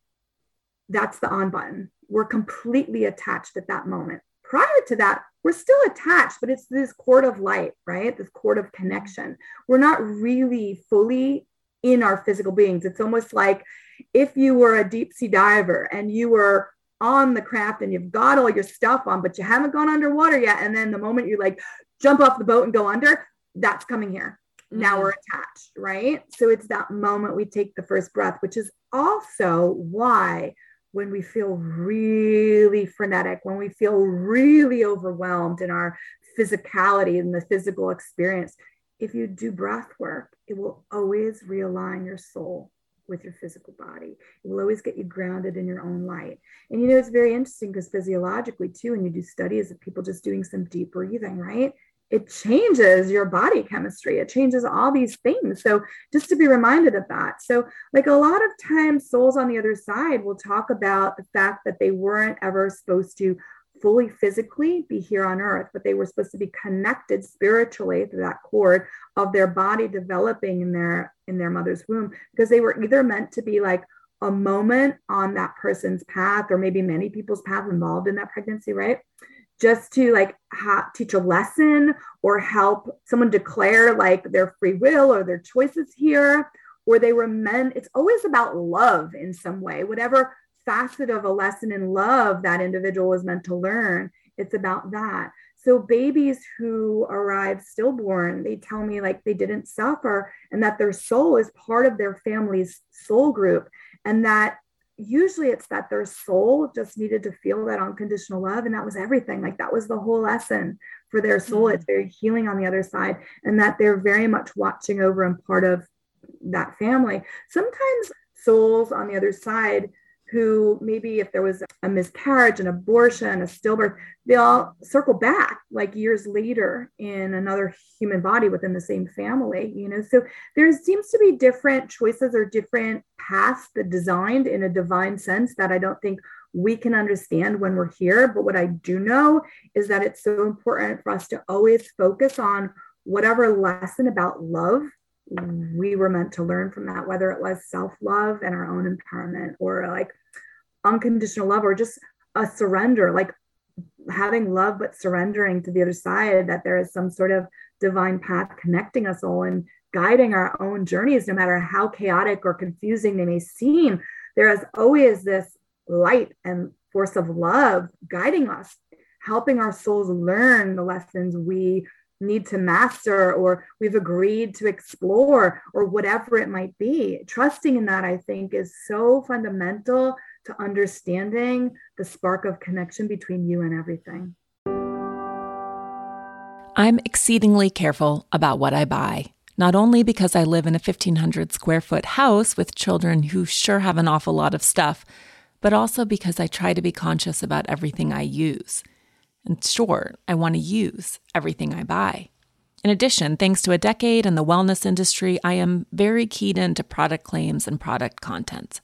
S3: that's the on button. We're completely attached at that moment. Prior to that, we're still attached, but it's this cord of light, right? This cord of connection. We're not really fully in our physical beings. It's almost like if you were a deep sea diver and you were on the craft and you've got all your stuff on, but you haven't gone underwater yet. And then the moment you like jump off the boat and go under, that's coming here. Mm-hmm. Now we're attached, right? So it's that moment we take the first breath, which is also why when we feel really frenetic, when we feel really overwhelmed in our physicality and the physical experience, if you do breath work, it will always realign your soul with your physical body. It will always get you grounded in your own light. And you know, it's very interesting because physiologically, too, when you do studies of people just doing some deep breathing, right? It changes your body chemistry. It changes all these things. So just to be reminded of that. So, like a lot of times, souls on the other side will talk about the fact that they weren't ever supposed to fully physically be here on earth, but they were supposed to be connected spiritually through that cord of their body developing in their in their mother's womb because they were either meant to be like a moment on that person's path or maybe many people's path involved in that pregnancy, right? Just to like ha- teach a lesson or help someone declare like their free will or their choices here or they were meant it's always about love in some way. Whatever facet of a lesson in love that individual was meant to learn it's about that. So babies who arrive stillborn they tell me like they didn't suffer and that their soul is part of their family's soul group and that usually it's that their soul just needed to feel that unconditional love and that was everything. Like that was the whole lesson for their soul. Mm-hmm. it's very healing on the other side and that they're very much watching over and part of that family. Sometimes souls on the other side who maybe if there was a miscarriage, an abortion, a stillbirth, they all circle back like years later in another human body within the same family, you know. So there seems to be different choices or different paths that designed in a divine sense that I don't think we can understand when we're here. But what I do know is that it's so important for us to always focus on whatever lesson about love we were meant to learn from that, whether it was self love and our own empowerment or like unconditional love or just a surrender, like having love but surrendering to the other side, that there is some sort of divine path connecting us all and guiding our own journeys, no matter how chaotic or confusing they may seem. There is always this light and force of love guiding us, helping our souls learn the lessons we need to master or we've agreed to explore or whatever it might be. Trusting in that, I think, is so fundamental to understanding the spark of connection between you and everything.
S1: I'm exceedingly careful about what I buy, not only because I live in a 1,500 square foot house with children who sure have an awful lot of stuff, but also because I try to be conscious about everything I use. And sure, I want to use everything I buy. In addition, thanks to a decade in the wellness industry, I am very keyed into product claims and product content.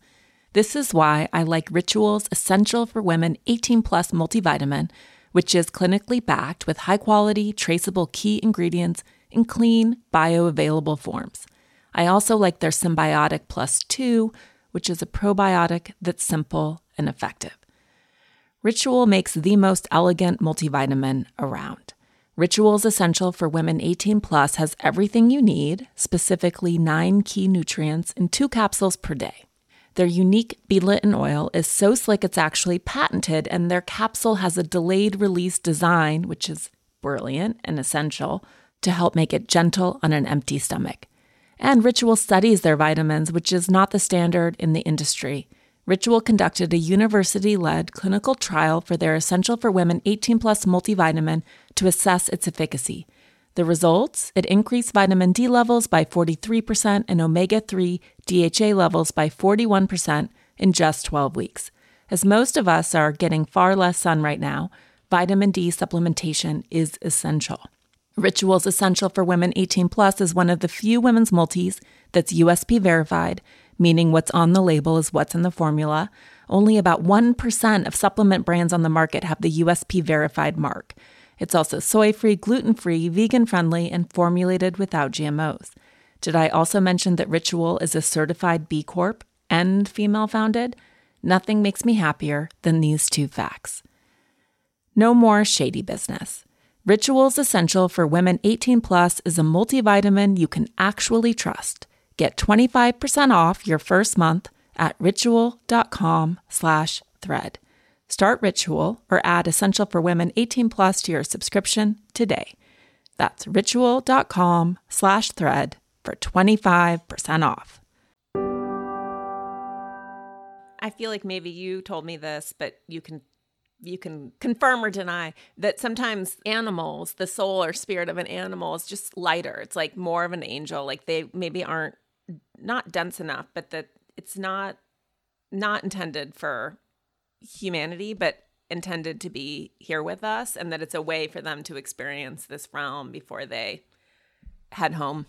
S1: This is why I like Ritual's Essential for Women 18 Plus multivitamin, which is clinically backed with high quality, traceable key ingredients in clean, bioavailable forms. I also like their Synbiotic Plus 2, which is a probiotic that's simple and effective. Ritual makes the most elegant multivitamin around. Ritual's Essential for Women 18 Plus has everything you need, specifically nine key nutrients in two capsules per day. Their unique beadlet oil is so slick it's actually patented, and their capsule has a delayed release design, which is brilliant and essential, to help make it gentle on an empty stomach. And Ritual studies their vitamins, which is not the standard in the industry. Ritual conducted a university led clinical trial for their Essential for Women 18 Plus multivitamin to assess its efficacy. The results? It increased vitamin D levels by 43% and omega 3 DHA levels by 41% in just 12 weeks. As most of us are getting far less sun right now, vitamin D supplementation is essential. Rituals Essential for Women 18 Plus is one of the few women's multis that's USP verified, meaning what's on the label is what's in the formula. Only about 1% of supplement brands on the market have the USP verified mark. It's also soy free, gluten free, vegan friendly, and formulated without GMOs. Did I also mention that Ritual is a certified B Corp and female founded? Nothing makes me happier than these two facts. No more shady business. Rituals Essential for Women 18 Plus is a multivitamin you can actually trust. Get 25% off your first month at ritual.com slash thread. Start Ritual or add Essential for Women 18 Plus to your subscription today. That's ritual.com slash thread for 25% off. I feel like maybe you told me this, but you can you can confirm or deny that sometimes animals, the soul or spirit of an animal is just lighter. It's like more of an angel. Like they maybe aren't not dense enough, but that it's not not intended for humanity, but intended to be here with us, and that it's a way for them to experience this realm before they head home.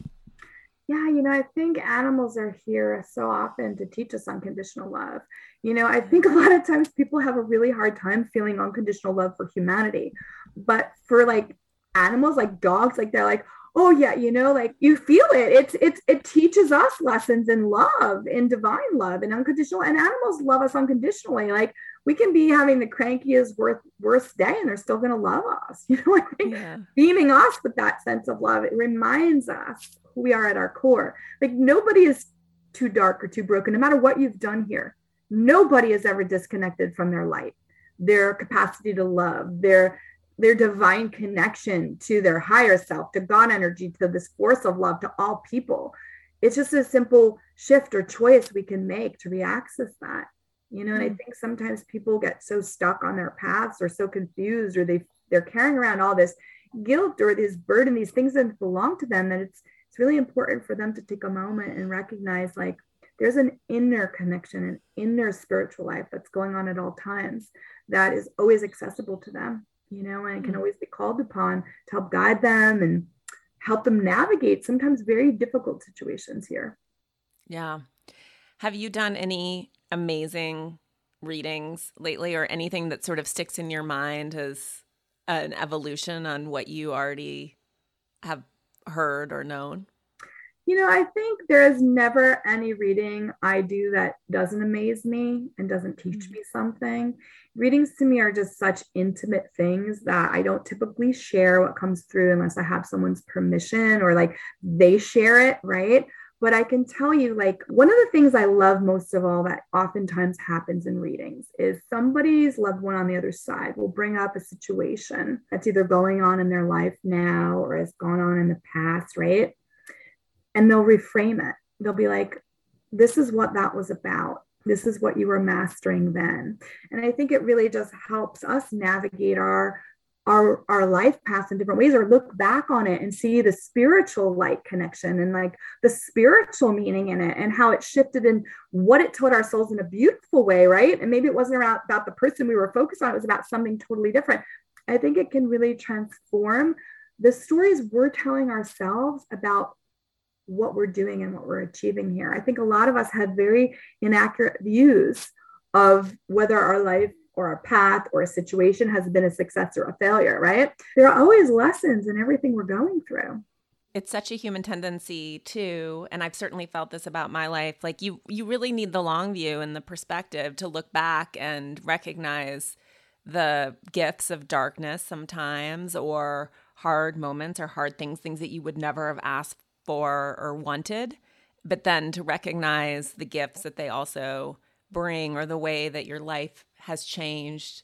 S3: Yeah, you know, I think animals are here so often to teach us unconditional love. You know, I think a lot of times people have a really hard time feeling unconditional love for humanity. But for like animals, like dogs, like they're like, oh yeah, you know, like you feel it. It's it's it teaches us lessons in love, in divine love, and unconditional. And animals love us unconditionally. Like we can be having the crankiest, worst, worst day, and they're still going to love us. You know, I yeah. beaming us with that sense of love, it reminds us who we are at our core. Like nobody is too dark or too broken, no matter what you've done here. Nobody is ever disconnected from their light, their capacity to love, their their divine connection to their higher self, to God energy, to this force of love to all people. It's just a simple shift or choice we can make to reaccess that. You know, and I mm. think sometimes people get so stuck on their paths or so confused or they they're carrying around all this guilt or this burden, these things that belong to them, that it's it's really important for them to take a moment and recognize like there's an inner connection, an inner spiritual life that's going on at all times that is always accessible to them you know, and can mm-hmm. always be called upon to help guide them and help them navigate sometimes very difficult situations here.
S1: Yeah. Have you done any amazing readings lately or anything that sort of sticks in your mind as an evolution on what you already have heard or known?
S3: You know, I think there is never any reading I do that doesn't amaze me and doesn't teach mm-hmm. me something. Readings to me are just such intimate things that I don't typically share what comes through unless I have someone's permission or like they share it, right? But I can tell you, like, one of the things I love most of all that oftentimes happens in readings is somebody's loved one on the other side will bring up a situation that's either going on in their life now or has gone on in the past, right? and they'll reframe it. They'll be like, this is what that was about. this is what you were mastering then. And I think it really just helps us navigate our our our life paths in different ways or look back on it and see the spiritual light connection and like the spiritual meaning in it and how it shifted and what it taught our souls in a beautiful way right? And maybe it wasn't about the person we were focused on it was about something totally different. I think it can really transform the stories we're telling ourselves about what we're doing and what we're achieving here. I think a lot of us have very inaccurate views of whether our life or a path or a situation has been a success or a failure, right? There are always lessons in everything we're going through.
S1: It's such a human tendency too, and I've certainly felt this about my life. Like you you really need the long view and the perspective to look back and recognize the gifts of darkness sometimes or hard moments or hard things, things that you would never have asked for or wanted, but then to recognize the gifts that they also bring or the way that your life has changed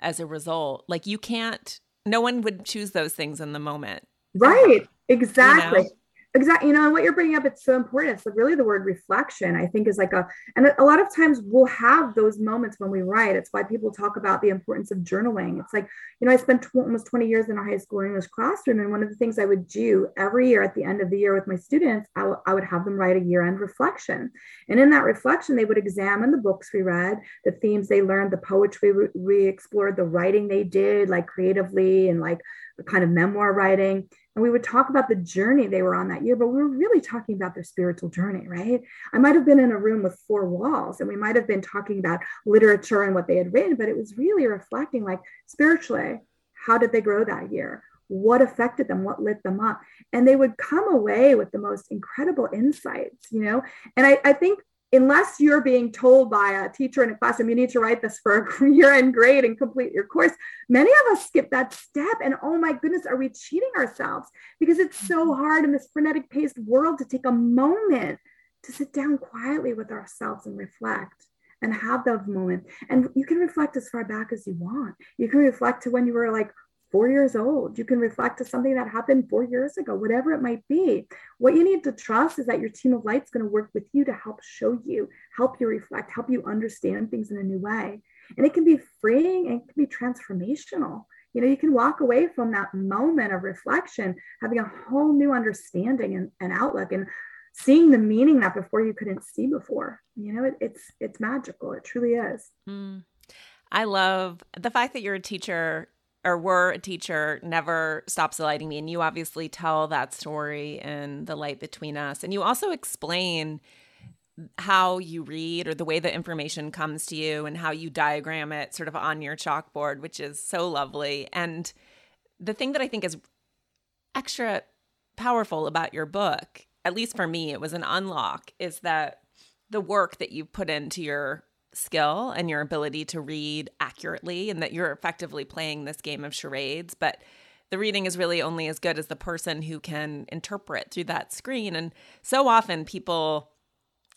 S1: as a result. Like you can't, no one would choose those things in the moment.
S3: Right. Exactly. You know? Exactly. You know, and what you're bringing up, it's so important. It's really the word reflection, I think, is like a, and a lot of times we'll have those moments when we write. It's why people talk about the importance of journaling. It's like, you know, I spent tw- almost 20 years in a high school English classroom. And one of the things I would do every year at the end of the year with my students, I, w- I would have them write a year end reflection. And in that reflection, they would examine the books we read, the themes they learned, the poetry we, we explored, the writing they did, like creatively and like the kind of memoir writing and we would talk about the journey they were on that year, but we were really talking about their spiritual journey, right? I might have been in a room with four walls and we might have been talking about literature and what they had written, but it was really reflecting like spiritually, how did they grow that year? What affected them? What lit them up? And they would come away with the most incredible insights, you know? And I, I think unless you're being told by a teacher in a classroom, you need to write this for a year end grade and complete your course. Many of us skip that step. And oh my goodness, are we cheating ourselves? Because it's so mm-hmm. hard in this frenetic paced world to take a moment to sit down quietly with ourselves and reflect and have those moments. And you can reflect as far back as you want. You can reflect to when you were like four years old. You can reflect to something that happened four years ago, whatever it might be. What you need to trust is that your team of light is going to work with you to help show you, help you reflect, help you understand things in a new way. And it can be freeing and it can be transformational. You know, you can walk away from that moment of reflection, having a whole new understanding and, and outlook and seeing the meaning that before you couldn't see before. You know, it, it's it's magical. It truly is. Mm.
S1: I love the fact that you're a teacher or were a teacher never stops delighting me. And you obviously tell that story in The Light Between Us. And you also explain how you read or the way the information comes to you and how you diagram it sort of on your chalkboard, which is so lovely. And the thing that I think is extra powerful about your book, at least for me, it was an unlock, is that the work that you put into your skill and your ability to read accurately and that you're effectively playing this game of charades but the reading is really only as good as the person who can interpret through that screen. And so often people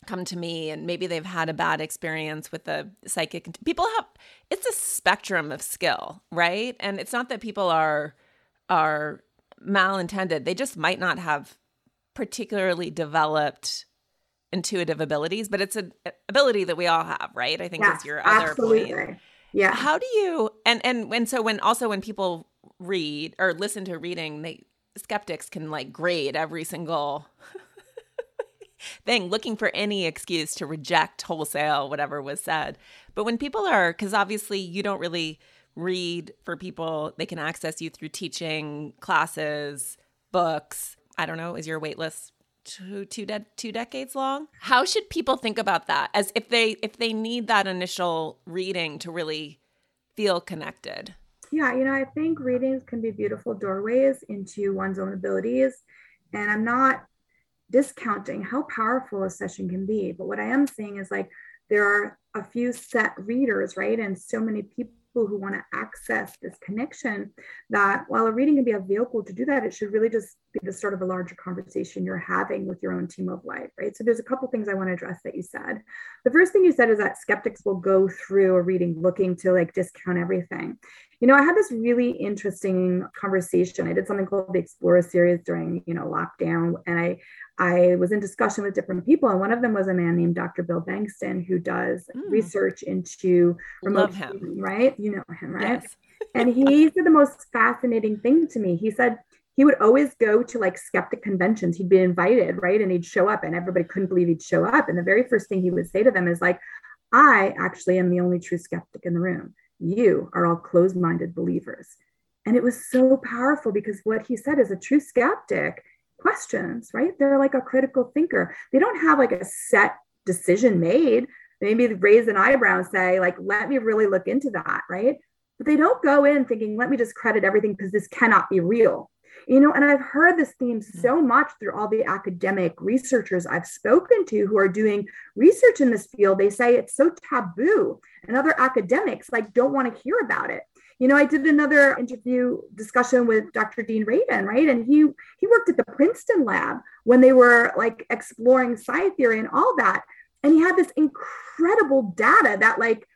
S1: come to me and maybe they've had a bad experience with a psychic people have it's a spectrum of skill right? And it's not that people are are malintended. They just might not have particularly developed intuitive abilities, but it's an ability that we all have, right? I think yes, is your other absolutely. point.
S3: Yeah.
S1: How do you and and and so when also when people read or listen to reading, they skeptics can like grade every single thing looking for any excuse to reject wholesale whatever was said. But when people are cuz obviously you don't really read for people, they can access you through teaching, classes, books. I don't know, is your wait list two two, de- two decades long. How should people think about that as if they if they need that initial reading to really feel connected?
S3: Yeah you know i think readings can be beautiful doorways into one's own abilities and i'm not discounting how powerful a session can be but what i am saying is like there are a few set readers right and so many people people who want to access this connection that while a reading can be a vehicle to do that, it should really just be the start of a larger conversation you're having with your own team of life, right? So there's a couple things I want to address that you said. The first thing you said is that skeptics will go through a reading looking to like discount everything. You know, I had this really interesting conversation. I did something called the Explorer series during, you know, lockdown, and I I was in discussion with different people, and one of them was a man named Dr. Bill Bengston, who does mm. research into
S1: remote Love him.
S3: Right? You know him, right? Yes. and he said the most fascinating thing to me. He said he would always go to like skeptic conventions. He'd be invited, right? And he'd show up, and everybody couldn't believe he'd show up. And the very first thing he would say to them is like, I actually am the only true skeptic in the room. You are all closed minded believers. And it was so powerful because what he said is a true skeptic questions, right? They're like a critical thinker. They don't have like a set decision made. Maybe raise an eyebrow and say, like, let me really look into that, right? But they don't go in thinking, let me just credit everything because this cannot be real. You know, and I've heard this theme mm-hmm. so much through all the academic researchers I've spoken to who are doing research in this field. They say it's so taboo, and other academics like don't want to hear about it you know, I did another interview discussion with Dr. Dean Radin, right? And he he worked at the Princeton lab when they were like exploring psi theory and all that. And he had this incredible data that like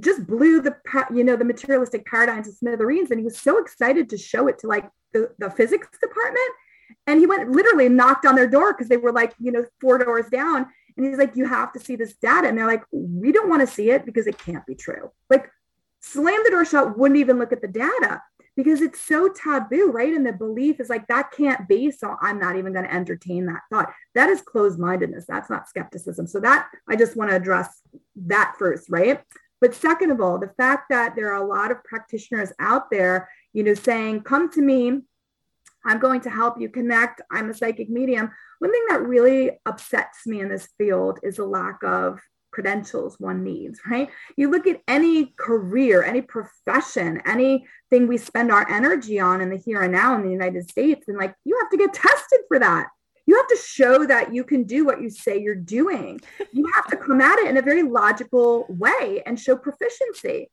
S3: just blew the you know the materialistic paradigm to smithereens. And he was so excited to show it to like the, the physics department. And he went literally knocked on their door because they were like, you know, four doors down. And he's like, you have to see this data. And they're like, we don't want to see it because it can't be true. Like slam the door shut, wouldn't even look at the data because it's so taboo, right? And the belief is like that can't be. So I'm not even going to entertain that thought. That is closed mindedness. That's not skepticism. So that I just want to address that first, right? But second of all, the fact that there are a lot of practitioners out there, you know, saying, come to me. I'm going to help you connect. I'm a psychic medium. One thing that really upsets me in this field is a lack of credentials one needs, right? You look at any career, any profession, anything we spend our energy on in the here and now in the United States, and like you have to get tested for that. You have to show that you can do what you say you're doing. You have to come at it in a very logical way and show proficiency.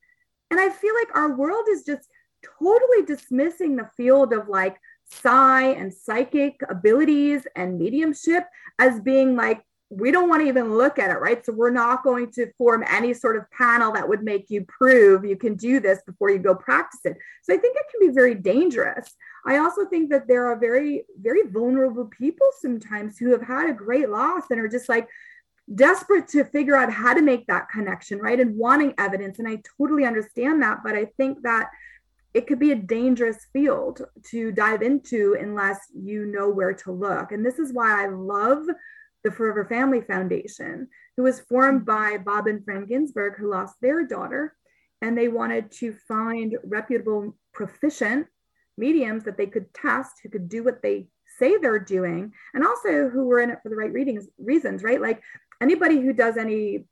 S3: And I feel like our world is just totally dismissing the field of like psi and psychic abilities and mediumship as being like we don't want to even look at it, right? So we're not going to form any sort of panel that would make you prove you can do this before you go practice it. So I think it can be very dangerous. I also think that there are very, very vulnerable people sometimes who have had a great loss and are just like desperate to figure out how to make that connection, right? And wanting evidence. And I totally understand that. But I think that it could be a dangerous field to dive into unless you know where to look. And this is why I love the Forever Family Foundation, who was formed mm-hmm. by Bob and Phran Ginsberg, who lost their daughter. And they wanted to find reputable, proficient mediums that they could test, who could do what they say they're doing, and also who were in it for the right readings, reasons, right? Like anybody who does any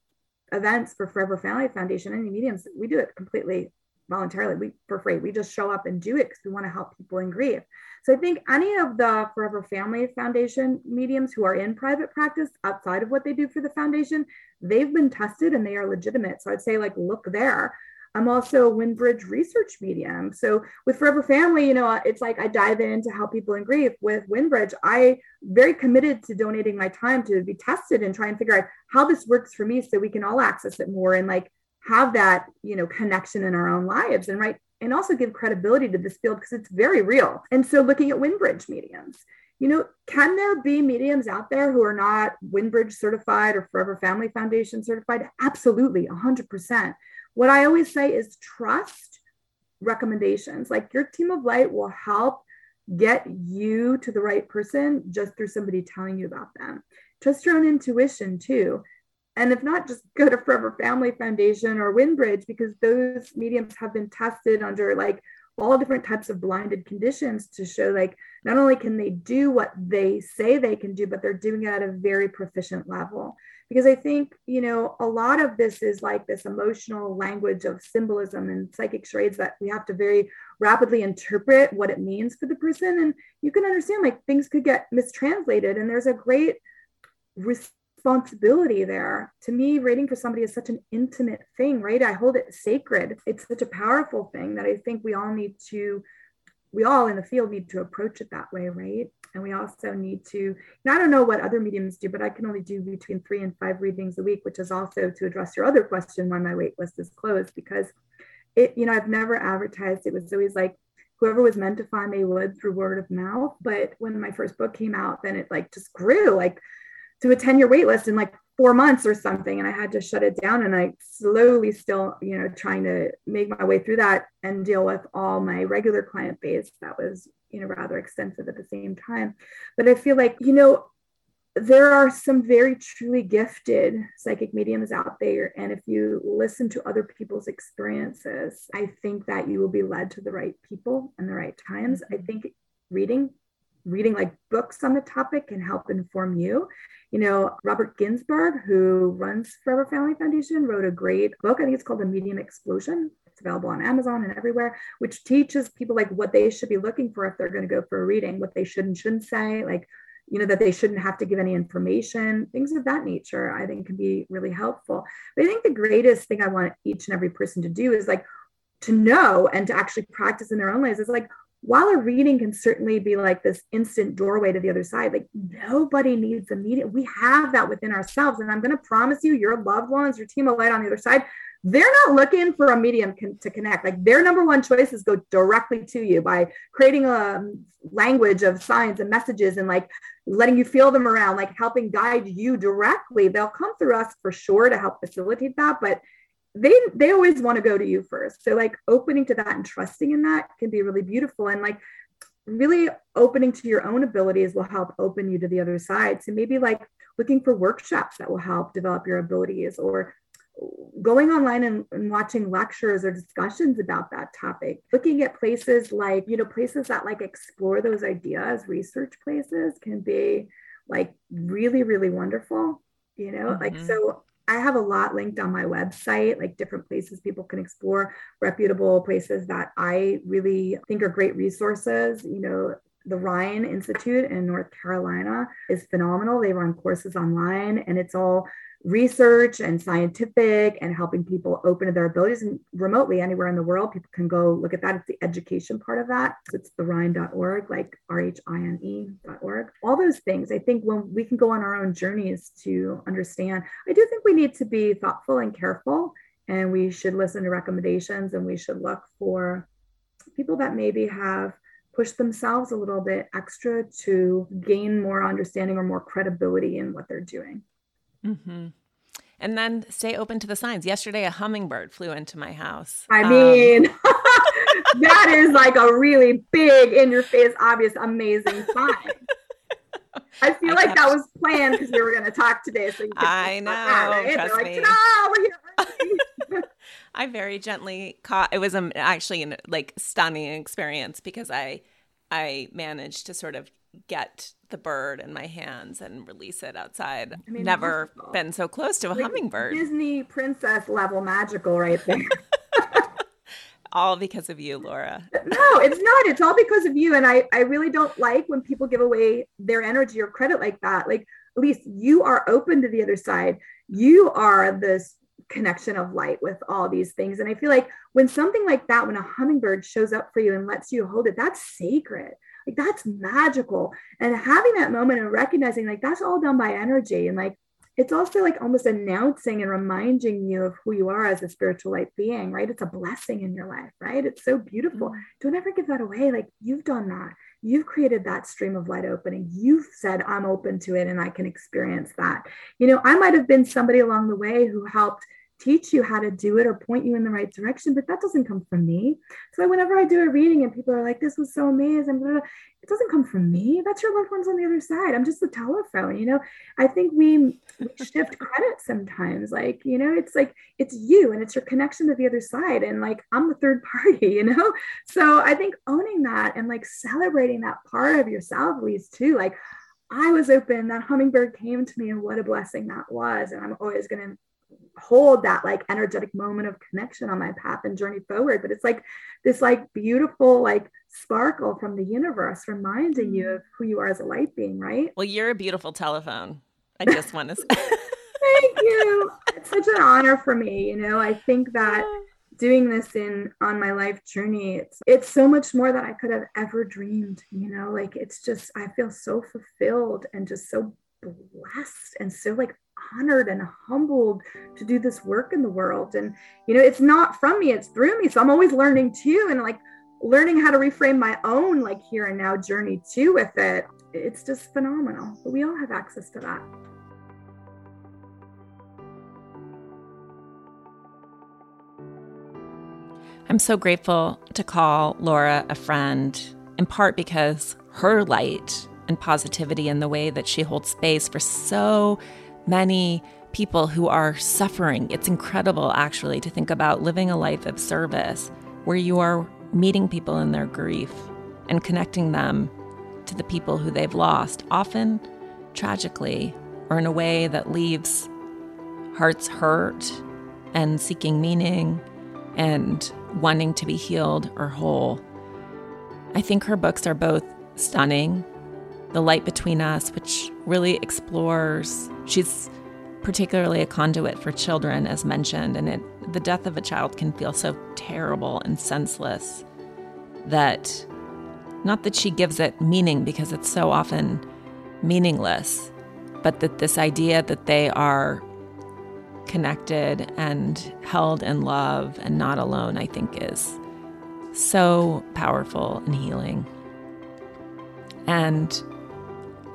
S3: events for Forever Family Foundation, any mediums, we do it completely voluntarily we for free. We just show up and do it because we want to help people in grief. So i think any of the forever family foundation mediums who are in private practice outside of what they do for the foundation they've been tested and they are legitimate. So i'd say like look there. I'm also a windbridge research medium. So with forever family you know it's like i dive in to help people in grief with windbridge i very committed to donating my time to be tested and try and figure out how this works for me so we can all access it more and like have that you know connection in our own lives and right and also give credibility to this field because it's very real. And so looking at windbridge mediums you know can there be mediums out there who are not windbridge certified or forever family foundation certified? Absolutely 100% what i always say is trust recommendations. Like your team of light will help get you to the right person just through somebody telling you about them. Trust your own intuition too and if not, just go to Forever Family Foundation or Windbridge because those mediums have been tested under like all different types of blinded conditions to show like not only can they do what they say they can do, but they're doing it at a very proficient level. Because I think, you know, a lot of this is like this emotional language of symbolism and psychic charades that we have to very rapidly interpret what it means for the person. And you can understand like things could get mistranslated. And there's a great responsibility there. To me, reading for somebody is such an intimate thing, right? I hold it sacred. It's such a powerful thing that I think we all need to we all in the field need to approach it that way, right? And we also need to, and I don't know what other mediums do, but I can only do between three and five readings a week, which is also to address your other question why my wait list is closed because it, you know, I've never advertised. It was always like whoever was meant to find me would through word of mouth. But when my first book came out, then it like just grew like to a 10 year wait list in like four months or something. And I had to shut it down. And I slowly still, you know, trying to make my way through that and deal with all my regular client base that was, you know, rather extensive at the same time. But I feel like, you know, there are some very truly gifted psychic mediums out there. And if you listen to other people's experiences, I think that you will be led to the right people and the right times. I mm-hmm. think reading, reading like books on the topic can help inform you. You know, Robert Ginsberg, who runs Forever Family Foundation, wrote a great book. I think it's called The Medium Explosion. It's available on Amazon and everywhere, which teaches people like what they should be looking for if they're going to go for a reading, what they should and shouldn't say, like you know that they shouldn't have to give any information things of that nature i think can be really helpful but i think the greatest thing i want each and every person to do is like to know and to actually practice in their own lives is like while a reading can certainly be like this instant doorway to the other side like nobody needs a meeting we have that within ourselves and i'm going to promise you your loved ones your team of light on the other side they're not looking for a medium con- to connect. Like their number one choice is go directly to you by creating a um, language of signs and messages and like letting you feel them around, like helping guide you directly. They'll come through us for sure to help facilitate that, but they they always want to go to you first. So like opening to that and trusting in that can be really beautiful and like really opening to your own abilities will help open you to the other side. So maybe like looking for workshops that will help develop your abilities or going online and, and, watching lectures or discussions about that topic looking at places like you know places that like explore those ideas research places can be like really really wonderful you know mm-hmm. like so i have a lot linked on my website like different places people can explore reputable places that i really think are great resources you know the Rhine Institute in North Carolina is phenomenal. They run courses online and it's all research and scientific and helping people open to their abilities and remotely anywhere in the world people can go look at that. It's the education part of that. It's the rhine.org like r-h-i-n-e.org all those things. I think when we can go on our own journeys to understand i do think we need to be thoughtful and careful and we should listen to recommendations and we should look for people that maybe have pushed themselves a little bit extra to gain more understanding or more credibility in what they're doing
S1: Mm-hmm. And then stay open to the signs. Yesterday, a hummingbird flew into my house.
S3: I um, mean, that is like a really big, in your face, obvious, amazing sign. I feel I like kept... that was planned because we were going to talk today. So
S1: I know. That, right? Trust like, me. I very gently caught. It was a, actually an like stunning experience because I I managed to sort of get the bird in my hands and release it outside. I mean, Never magical. been so close to a like hummingbird.
S3: Disney princess level magical right there.
S1: all because of you, Laura.
S3: No, it's not. It's all because of you. And I, I really don't like when people give away their energy or credit like that. Like, at least you are open to the other side. You are this connection of light with all these things. And I feel like when something like that, when a hummingbird shows up for you and lets you hold it, that's sacred like that's magical. And having that moment and recognizing like that's all done by energy. And like it's also like almost announcing and reminding you of who you are as a spiritual light being right? It's a blessing in your life right? It's so beautiful. Mm-hmm. don't ever give that away. Like you've done that. You've created that stream of light opening. You've said i'm open to it and i can experience that. You know i might have been somebody along the way who helped teach you how to do it or point you in the right direction, but that doesn't come from me. So whenever I do a reading and people are like, this was so amazing, blah, blah, it doesn't come from me. That's your loved ones on the other side. I'm just the telephone, you know? I think we, shift credit sometimes. Like, you know, it's like, it's you and it's your connection to the other side. And like, I'm the third party, you know? So I think owning that and like celebrating that part of yourself, at least too, like, I was open, that hummingbird came to me, and what a blessing that was. And I'm always going to hold that like energetic moment of connection on my path and journey forward. But it's like this like beautiful like sparkle from the universe reminding you mm-hmm. of who you are as a light being right?
S1: Well you're a beautiful telephone. I just want to say
S3: thank you. It's such an honor for me you know? I think that doing this in on my life journey it's it's so much more than i could have ever dreamed you know? Like it's just i feel so fulfilled and just so blessed and so like honored and humbled to do this work in the world. And you know it's not from me it's through me. So i'm always learning too and like learning how to reframe my own like here and now journey too with it. It's just phenomenal but we all have access to that.
S1: I'm so grateful to call Laura a friend, in part because her light and positivity and the way that she holds space for so many people who are suffering. It's incredible, actually, to think about living a life of service where you are meeting people in their grief and connecting them to the people who they've lost, often tragically or in a way that leaves hearts hurt and seeking meaning and wanting to be healed or whole. I think her books are both stunning. The Light Between Us, which really explores, she's particularly a conduit for children, as mentioned, and it, the death of a child can feel so terrible and senseless that not that she gives it meaning because it's so often meaningless, but that this idea that they are connected and held in love and not alone, I think is so powerful and healing. And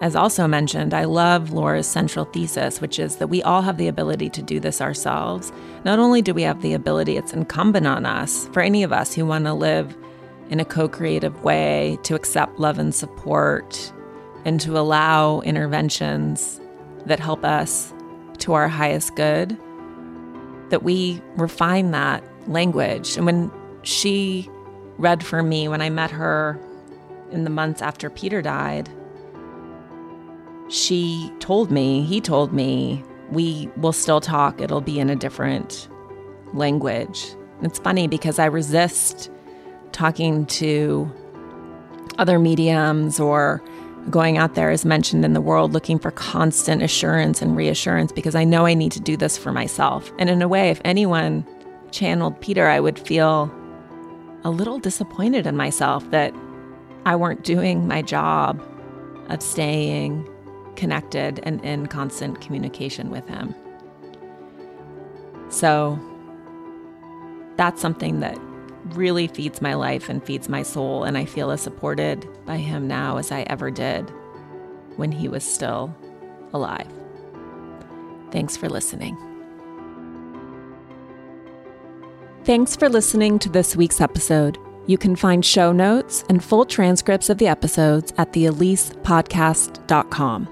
S1: as also mentioned, I love Laura's central thesis, which is that we all have the ability to do this ourselves. Not only do we have the ability, it's incumbent on us, for any of us who want to live in a co creative way, to accept love and support, and to allow interventions that help us to our highest good, that we refine that language. And when she read for me, when I met her in the months after Peter died, she told me, he told me, we will still talk. It'll be in a different language. It's funny because I resist talking to other mediums or going out there as mentioned in the world looking for constant assurance and reassurance because I know I need to do this for myself. And in a way, if anyone channeled Peter, I would feel a little disappointed in myself that I weren't doing my job of staying connected and in constant communication with him. So that's something that really feeds my life and feeds my soul. And I feel as supported by him now as I ever did when he was still alive. Thanks for listening. Thanks for listening to this week's episode. You can find show notes and full transcripts of the episodes at theelisepodcast.com.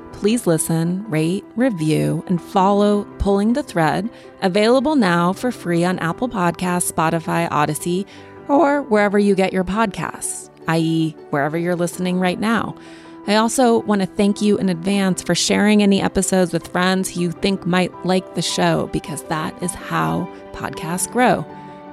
S1: please listen, rate, review, and follow Pulling the Thread, available now for free on Apple Podcasts, Spotify, Audacy, or wherever you get your podcasts, i.e., wherever you're listening right now. I also want to thank you in advance for sharing any episodes with friends who you think might like the show because that is how podcasts grow.